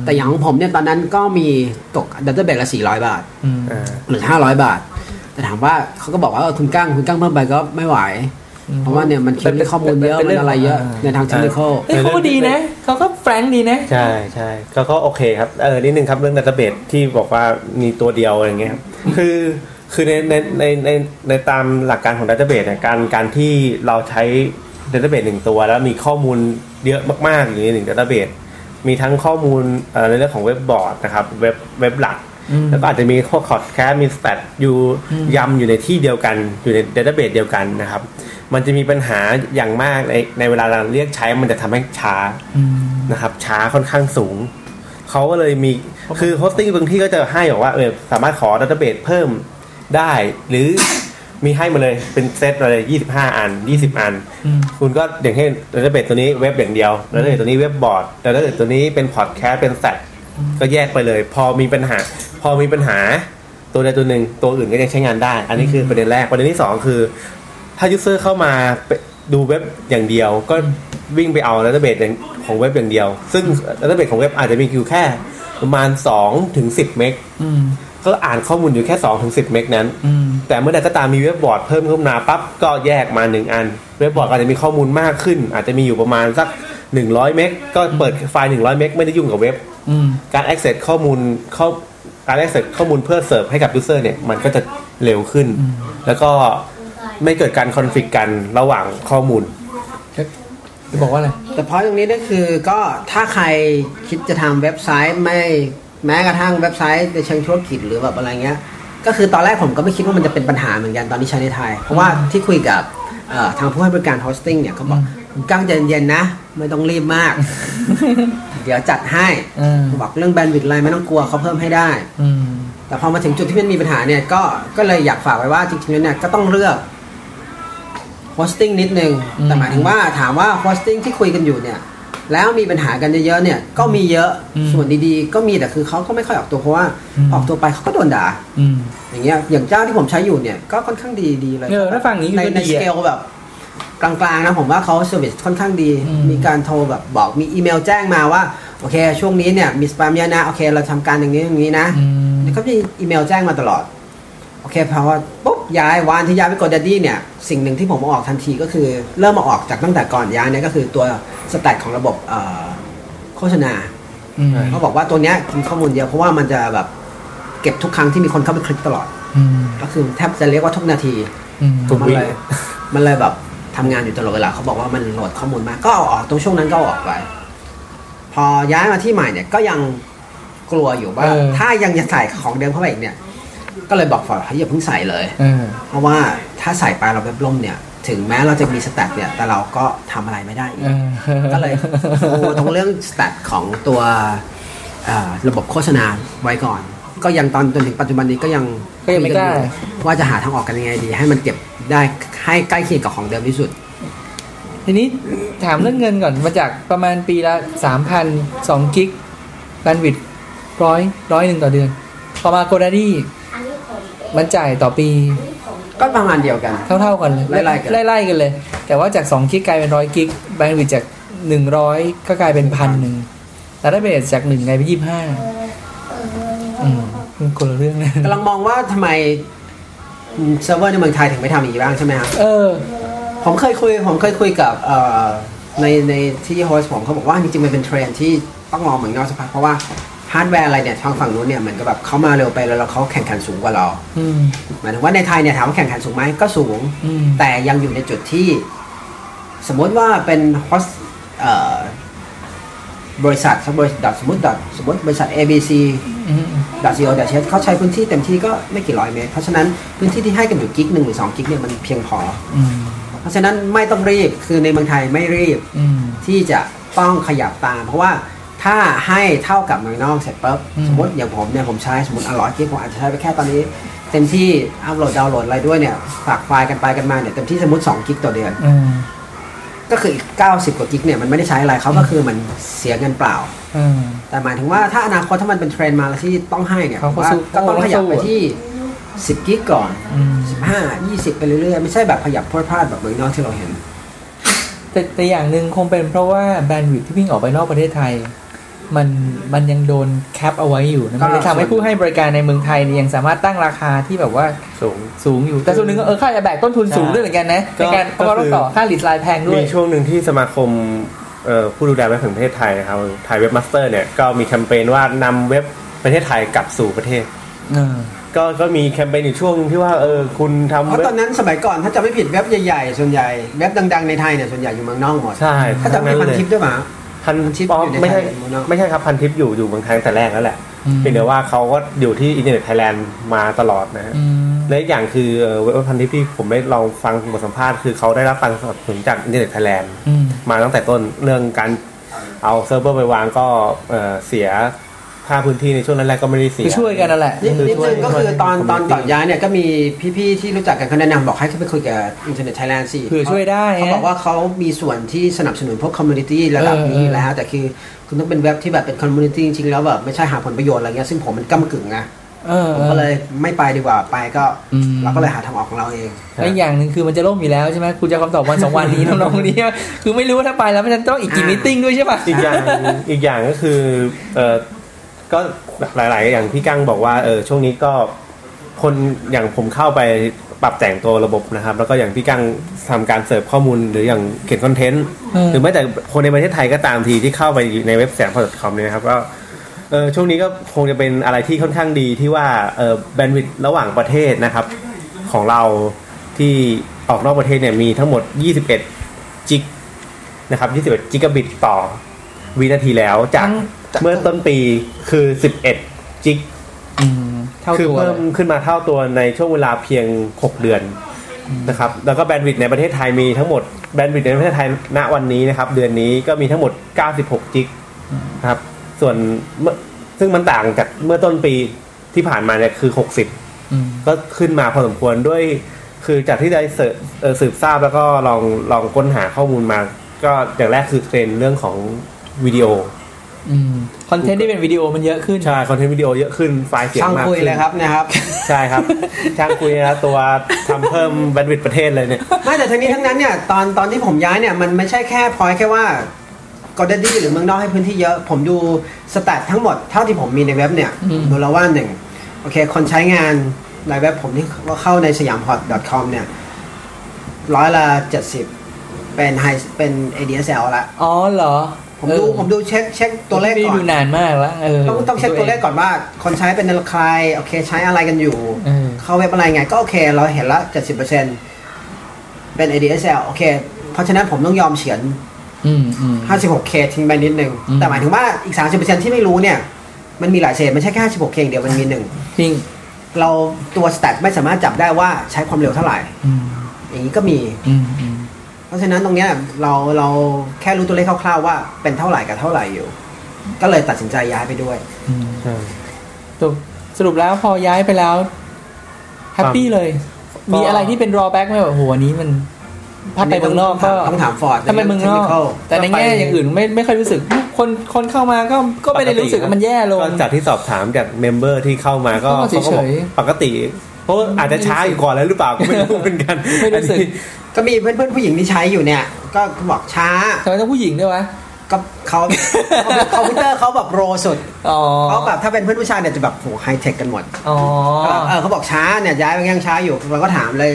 แต่อย่างของผมเนี่ย ตอนนั้นก็มีตก database ละ 400 บาทอืมเออหรือ 500 บาท แต่ถามว่าเขาก็บอกว่าเออคุณกั้งคุณกั้งเพิ่มไปก็ไม่ไหว เพราะว่าเนี่ยมันคิดข้อมูลเยอะเป็นเรื่มัอนงอะไรเยอะอ่าในทางเทคนิคเฮ้ยเขาก็ดีนะเขาก็ frank ดีนะ ใช่ใช่ก็ก็โอเคครับเออนิดนึงครับเรื่อง database ที่บอกว่ามีตัวเดียวอะไรเงี้ยครับคือคือในในในในในตามหลักการของ database เนี่ยการการที่เราใช้ database หนึ่งตัว แล้วมีข้อมูลเยอะมากๆอยู่ในหนึ่ง database มีทั้งข้อมูลเอ่อในเรื่องของเว็บบอร์ดนะครับเว็บเว็บหลัก แล้วก็อาจจะมีพอดแคสต์มี stat อยู่ยำอยู่ในที่เดียวกันอยู่ใน database เดียวกันนะครับ มันจะมีปัญหาอย่างมากในในเวลาเราเรียกใช้มันจะทำให้ช้านะครับ ช้าค่อนข้างสูงเขาก็เลยมีคือ hosting บางที่ก็จะให้บอกว่าเออสามารถขอ database เพิ่มได้ หรือมีให้มาเลยเป็นเซตมาเลย25อัน20อัน คุณก็อย่างเช่น database ตัวนี้เว็บอย่างเดียว database ตัวนี้เว็บบอร์ด database ตัวนี้เป็นพอดแคสต์เป็น statก็แยกไปเลย พอมีปัญหา พอมีปัญหาตัวใดตัวหนึ่งตัวอื่นก็ยังใช้งานได้ อันนี้คือประเด็นแรกประเด็นที่สองคือ ถ้า user เข้ามาดูเว็บอย่างเดียวก็วิ่งไปเอา database ของเว็บอย่างเดียว ซึ่ง database ของเว็บอาจจะมีอยู่แค่ประมาณ2ถึง10 meg อืมก็อ่านข้อมูลอยู่แค่2ถึง10 meg นั้นอืมแต่เมื่อใดก็ตามมีเว็บบอร์ดเพิ่มขึ้นมาปั๊บก็แยกมา1อัน เว็บบอร์ดอาจจะมีข้อมูลมากขึ้น อาจจะมีอยู่ประมาณสัก100เมกก็เปิดไฟล์100เมกไม่ได้ยุ่งกับเว็บอืมการ access ข้อมูลเข้า การ access ข้อมูลเพื่อเสิร์ฟให้กับ user เนี่ยมันก็จะเร็วขึ้น แล้วก็ไม่เกิดการคอนฟ lict กันระหว่างข้อมูลจะบอกว่าอะไรแต่พอตรงนี้ก็คือก็ถ้าใครคิดจะทำเว็บไซต์ไม่แม้กระทั่งเว็บไซต์ในเชิงธุรกิจหรือแบบอะไรเงี้ย ก็คือตอนแรกผมก็ไม่คิดว่ามันจะเป็นปัญหาเหมือนกันตอนที่ใช้ในไทย เพราะว่าที่คุยกับทางผู้ให้บริการ hosting เนี่ยเขาบอก คุณกั้งใจเย็นๆนะ ไม่ต้องรีบมาก เดี๋ยวจัดให้อืมบอกเรื่อง bandwidth อะไรไม่ต้องกลัวเขาเพิ่มให้ได้ อืม แต่พอมาถึงจุดที่มันมีปัญหาเนี่ยก็ก็เลยอยากฝากไว้ว่าจริงๆแล้วเนี่ยก็ต้องเลือก hosting นิดนึง อืม แต่หมายถึงว่าถามว่า hosting ที่คุยกันอยู่เนี่ย แล้วมีปัญหากันเยอะๆเนี่ย ก็มีเยอะส่วนดีๆ ก็มีแต่คือเขาก็ไม่ค่อยออกตัวเพราะว่าออกตัวไปเขาก็โดนด่า อืม อย่างเงี้ยอย่างเจ้าที่ผมใช้อยู่เนี่ยก็ค่อนข้างดีดีเลยเออถ้าฟังอย่างนี้ในก็ในดีสอะเกลแบบ กลางๆนะผมว่าเขา service ค่อนข้างดีอืมมีการโทรแบบบอกมีอีเมลแจ้งมาว่า โอเค ช่วงนี้เนี่ยมีสปามเยอะนะ โอเค เราทำการอย่างนี้อย่างนี้นะอืมแล้วก็มีอีเมลแจ้งมาตลอด โอเคพอปุ๊บย้ายวันที่ย้ายไป GoDaddy เนี่ย สิ่งหนึ่งที่ผมเอาออกทันทีก็คือ เริ่มมาออกจากตั้งแต่ก่อนย้ายเนี่ยก็คือตัว stat ของระบบเอ่อโฆษณาอืมเขาบอกว่าตัวเนี้ยกินข้อมูลเยอะเพราะว่ามันจะแบบเก็บทุกครั้งที่มีคนเข้าไปคลิกตลอดอืมก็คือแทบจะเรียกว่าทุกนาทีอืมทุกมันวิเลยมันเลยแบบ ทำงานอยู่ตลอดเวลาเขาบอกว่ามันโหลดข้อมูลมากก็เอาออกตรงช่วงนั้นก็เอาออกไป พอย้ายมาที่ใหม่เนี่ยก็ยังกลัวอยู่ว่า เออ ถ้ายังจะใส่ของเดิมเข้าไปอีกเนี่ย ก็เลยบอกฟอร์ดอย่าเพิ่งใส่เลย เออ เพราะว่าถ้าใส่ไปเราเว็บล่มเนี่ย ถึงแม้เราจะมี stat เนี่ย แต่เราก็ทำอะไรไม่ได้อีกเออก็เลยโอ้ตรงเรื่อง stat ของตัวเอ่อระบบโฆษณาไว้ก่อน ก็ยังตอนจนถึงปัจจุบันนี้ก็ยังก็ยังไม่กล้าคุอยู่ว่าจะหาทางออกกันยังไงดี ให้มันเก็บ ได้ให้ใกล้เคียงกับของเดิมที่สุด ทีนี้ถามเรื่องเงินก่อนมาจากประมาณปีละสามพันสอง gig bandwidth ร้อยร้อยหนึ่งต่อเดือน พอมา GoDaddyอันนี้ผมเองมันจ่ายต่อปี ก็ประมาณเดียวกัน เท่าๆกันเลยไล่ๆกันไล่ๆกันเลย แต่ว่าจาก2 gig กลายเป็นร้อย gig bandwidth จาก100ก็กลายเป็นพันหนึ่งแล้ว database จากหนึ่งกลายเป็นยี่สิบห้าอืมมันคนละเรื่องเลยกำลังมองว่าทำไม เซิร์ฟเวอร์ในเมืองไทยถึงไม่ทำอย่างนี้บ้างใช่ไหมครับเออ ผมเคยคุยผมเคยคุยกับเอ่อในในที่ host ผมเขาบอกว่าจริงๆมันเป็นเทรนด์ที่ต้องมองเหมือนนอกสักพักเพราะว่าฮาร์ดแวร์อะไรเนี่ยทางฝั่งนู้นเนี่ยเหมือนกับแบบเขามาเร็วไปแล้วเขาแข่งขันสูงกว่าเราอืม หมายถึงว่าในไทยเนี่ยถามว่าแข่งขันสูงไหมก็สูง อืม แต่ยังอยู่ในจุดที่ สมมติว่าเป็นฮอสเอ่อ บริษัทสมมติสมมติสมมติบริษัท ABC อืมดัชโอดัชเชสเขาใช้พื้นที่เต็มที่ก็ไม่กี่ร้อยเมตร เพราะฉะนั้นพื้นที่ที่ให้กันอยู่กิกหนึ่งหรือสองกิกเนี่ยมันเพียงพออืมเพราะฉะนั้นไม่ต้องรีบคือในเมืองไทยไม่รีบอืมที่จะต้องขยับตาม เพราะว่าถ้าให้เท่ากับเมืองนอกเสร็จปุ๊บอืมสมมติอย่างผมเนี่ยผมใช้สมมติอร่อยกิกผมอาจจะใช้ไปแค่ตอนนี้เต็มที่อัพโหลดดาวน์โหลดอะไรด้วยเนี่ยฝากไฟล์กันไปกันมาเนี่ยเต็มที่สมมติ2 gig ต่อเดือนอืม ก็คืออีก90กว่า gig เนี่ยมันไม่ได้ใช้อะไรเขาก็คือมันเสียเงินเปล่าอืมแต่หมายถึงว่าถ้าอนาคตถ้ามันเป็นเทรนด์มาแล้วที่ต้องให้เนี่ยเขาผมก็ว่าสู้ก็ต้องขยับไปเขาก็สู้ที่10 gig ก่อนอืม15 20ไปเรื่อยๆ ไม่ใช่แบบขยับพรวดพลาดแบบเมืองนอกที่เราเห็น แต่แต่อย่างหนึ่งคงเป็นเพราะว่า bandwidth ที่วิ่งออกไปนอกประเทศไทย มันมันยังโดน cap เอาไว้อยู่นะมันเลยก็ทำให้ผู้ให้บริการในเมืองไทยเนี่ยยังสามารถตั้งราคาที่แบบว่าสูงสูงอยู่ แต่ส่วนหนึ่งก็เออค่าจะแบกต้นทุนสูงด้วยเหมือนกันนะก็ในการเพราะว่าก็ต้องอต่อค่า leased line แพงด้วยมีช่วงหนึ่งที่สมาคมเอ่อผู้ดูแลเว็บแห่งประเทศไทยนะครับไทยเว็บมาสเตอร์เนี่ยก็มีแคมเปญว่านำเว็บประเทศไทยกลับสู่ประเทศเออก็ก็มีแคมเปญอยู่ช่วงที่ว่าเออคุณทำเพราะเว็บตอนนั้นสมัยก่อนถ้าจะไม่ผิดเว็บใหญ่ๆ ส่วนใหญ่เว็บดัง ๆ ในไทยเนี่ยส่วนใหญ่อยู่เมืองนอกหมดใช่ถ้าจะไม่พันทิปด้วยมั้ย พันพันทิปอ๋ออยู่ในไม่ใช่ไทยเมืองนอกไม่ใช่ครับพันทิปอยู่อยู่เมืองไทยตั้งแต่แรกแล้วแหละอืม เพียงแต่ว่าเขาก็อยู่ที่อินเทอร์เน็ตไทยแลนด์มาตลอดนะฮะ อืม และอีกอย่างคือเอ่อเว็บพันทิปที่ผมได้ลองฟังบทสัมภาษณ์คือเขาได้รับการสนับสนุนจากอินเทอร์เน็ตไทยแลนด์ อืม มาตั้งแต่ต้นเรื่องการเอาเซิร์ฟเวอร์ไปวางก็เอ่อเสีย ค่าพื้นที่ในช่วงแรกๆก็ไม่ได้เสีย คือช่วยกันนั่นแหละ นิดคือนิดช่วยนึงก็คือตอนตอน community ก่อนย้ายเนี่ยก็มีพี่ๆที่รู้จักกันเขาแนะนำบอกให้เขาไปคุยกับอินเทอร์เน็ตไทยแลนด์สิเผื่อช่วยได้เขาฮะบอกว่าเขามีส่วนที่สนับสนุนพวก community ระดับนี้อยู่แล้ว แต่คือคุณต้องเป็นเว็บที่แบบเป็น community จริงๆแล้วแบบไม่ใช่หาผลประโยชน์อะไรเงี้ยซึ่งผมมันก้ากึ่งไงเออ ผมก็เลยไม่ไปดีกว่าไปก็อืม เราก็เลยหาทางออกของเราเอง และอีกอย่างหนึ่งคือมันจะล่มอยู่แล้วใช่ไหมคุณจะคำตอบวันสองวันนี้ น้องๆนี้คือไม่รู้ว่าถ้าไปแล้วมันจะต้องอีกกี่อ่า meeting ด้วยใช่ป่ะอีกอย่าง อีกอย่างก็คือเออ ก็หลาย ๆ อย่างพี่กั้งบอกว่าเออช่วงนี้ก็คนอย่างผมเข้าไปปรับแต่งตัวระบบนะครับ แล้วก็อย่างพี่กั้งทำการเสิร์ฟข้อมูลหรืออย่างเขียน content เออหรือแม้แต่คนในประเทศไทยก็ตามทีที่เข้าไปอยู่ในเว็บสยามพอดคอมเนี่ยนะครับก็เออช่วงนี้ก็คงจะเป็นอะไรที่ค่อนข้างดีที่ว่าเออ bandwidth ระหว่างประเทศนะครับ ของเราที่ออกนอกประเทศเนี่ยมีทั้งหมด 21 จิกนะครับ 21 จิกะบิตต่อวินาทีแล้วจากทั้ง เมื่อต้นปีคือ 11 จิกอืมเท่าคือตัวเพิ่เลมยขึ้นมาเท่าตัวในช่วงเวลาเพียง 6 เดือนนะครับแล้วก็แบนด์วิดต์ในประเทศไทยมีทั้งหมดแบนด์วิดต์ในประเทศไทยณวันนี้นะครับ เดือนนี้ก็มีทั้งหมด 96 จิกนะครับ ส่วนเมื่อซึ่งมันต่างจากเมื่อต้นปีที่ผ่านมาเนี่ยคือ 60อืมก็ขึ้นมาพอสมควรด้วย คือจากที่ได้เสิร์ชเอ่อสืบทราบแล้วก็ลองลองค้นหาข้อมูลมา ก็อย่างแรกคือเทรนด์เรื่องของวิดีโออืม content ที่เป็นวิดีโอมันเยอะขึ้น ใช่ content วิดีโอเยอะขึ้น ไฟล์เสียงช่างมากคุยขึ้นเลยครับนะครับ ใช่ครับ ช่างคุยนะตัวทำเพิ่ม bandwidth ประเทศเลยเนี่ย ไม่แต่ทั้งนี้ทั้งนั้นเนี่ยตอนตอนที่ผมย้ายเนี่ยมันไม่ใช่แค่พอยแค่ว่า GoDaddy หรือเมืองนอกให้พื้นที่เยอะ ผมดู stat ทั้งหมดเท่าที่ผมมีในเว็บเนี่ยอืมดูแล้วว่าหนึ่งโอเค คนใช้งานในเว็บผมที่ว่าเข้าในสยามพอร์ต .com เนี่ยร้อยละเจ็ดสิบเป็นไฮเป็น ADSL ละ อ๋อเหรอ ผมดูผมดูเช็คเช็คตัวเลขไม่ก่อดูนนานมากแล้วเออต้องต้องเช็คตัวเลขก่อนว่าคนใช้เป็นใครโอเค ใช้อะไรกันอยู่เออเข้าเว็บอะไรไงก็โอเค เราเห็นละเจ็ดสิบเปอร์เซ็นเป็น ADSL โอเค เพราะฉะนั้นผมต้องยอมเฉือนอืมอืม 56K ทิ้งไปนิดนึงอืมแต่หมายถึงว่าอีก30%ที่ไม่รู้เนี่ย มันมีหลายเศษไม่ใช่แค่ 56K อย่างเดียวมันมีหนึ่งจริงเราตัว stat ไม่สามารถจับได้ว่าใช้ความเร็วเท่าไหร่อืมอย่างนี้ก็มีอืมอืม เพราะฉะนั้นตรงเนี้ยเราเราแค่รู้ตัวเลขคร่าวๆว่าเป็นเท่าไหร่กับเท่าไหร่อยู่ ก็เลยตัดสินใจย้ายไปด้วยอืมสรุปสรุปแล้วพอย้ายไปแล้ว happy เลยก็มีอะไรที่เป็น drawback ไหมแบบโหอันนี้มันถ้าไปเมืองนอกก็ต้องถามฟอร์ดถ้าไปเมืองนอกแต่ในแง่อย่างอื่นไม่ไม่ค่อยรู้สึก คนคนเข้ามาก็ก็ไม่ได้รู้สึกว่ามันแย่ลงก็จากที่สอบถามจาก member ที่เข้ามาก็ก็เฉยๆเขาก็บอกปกติ เพราะว่าอาจจะช้าอยู่ก่อนแล้วหรือเปล่าก็ไม่รู้เหมือนกันไม่รู้สึกอันนี้ ก็มีเพื่อนเพื่อนๆผู้หญิงที่ใช้อยู่เนี่ย ก็บอกช้าทำไมต้องผู้หญิงด้วยวะก็เขาคอมพิวเตอร์เขาแบบโปรสุดอ๋อเขาแบบถ้าเป็นเพื่อนผู้ชายเนี่ยจะแบบโหไฮเทคกันหมดอ๋อแบบเออเขาบอกช้าเนี่ยย้ายไปยังช้าอยู่เราก็ถามเลย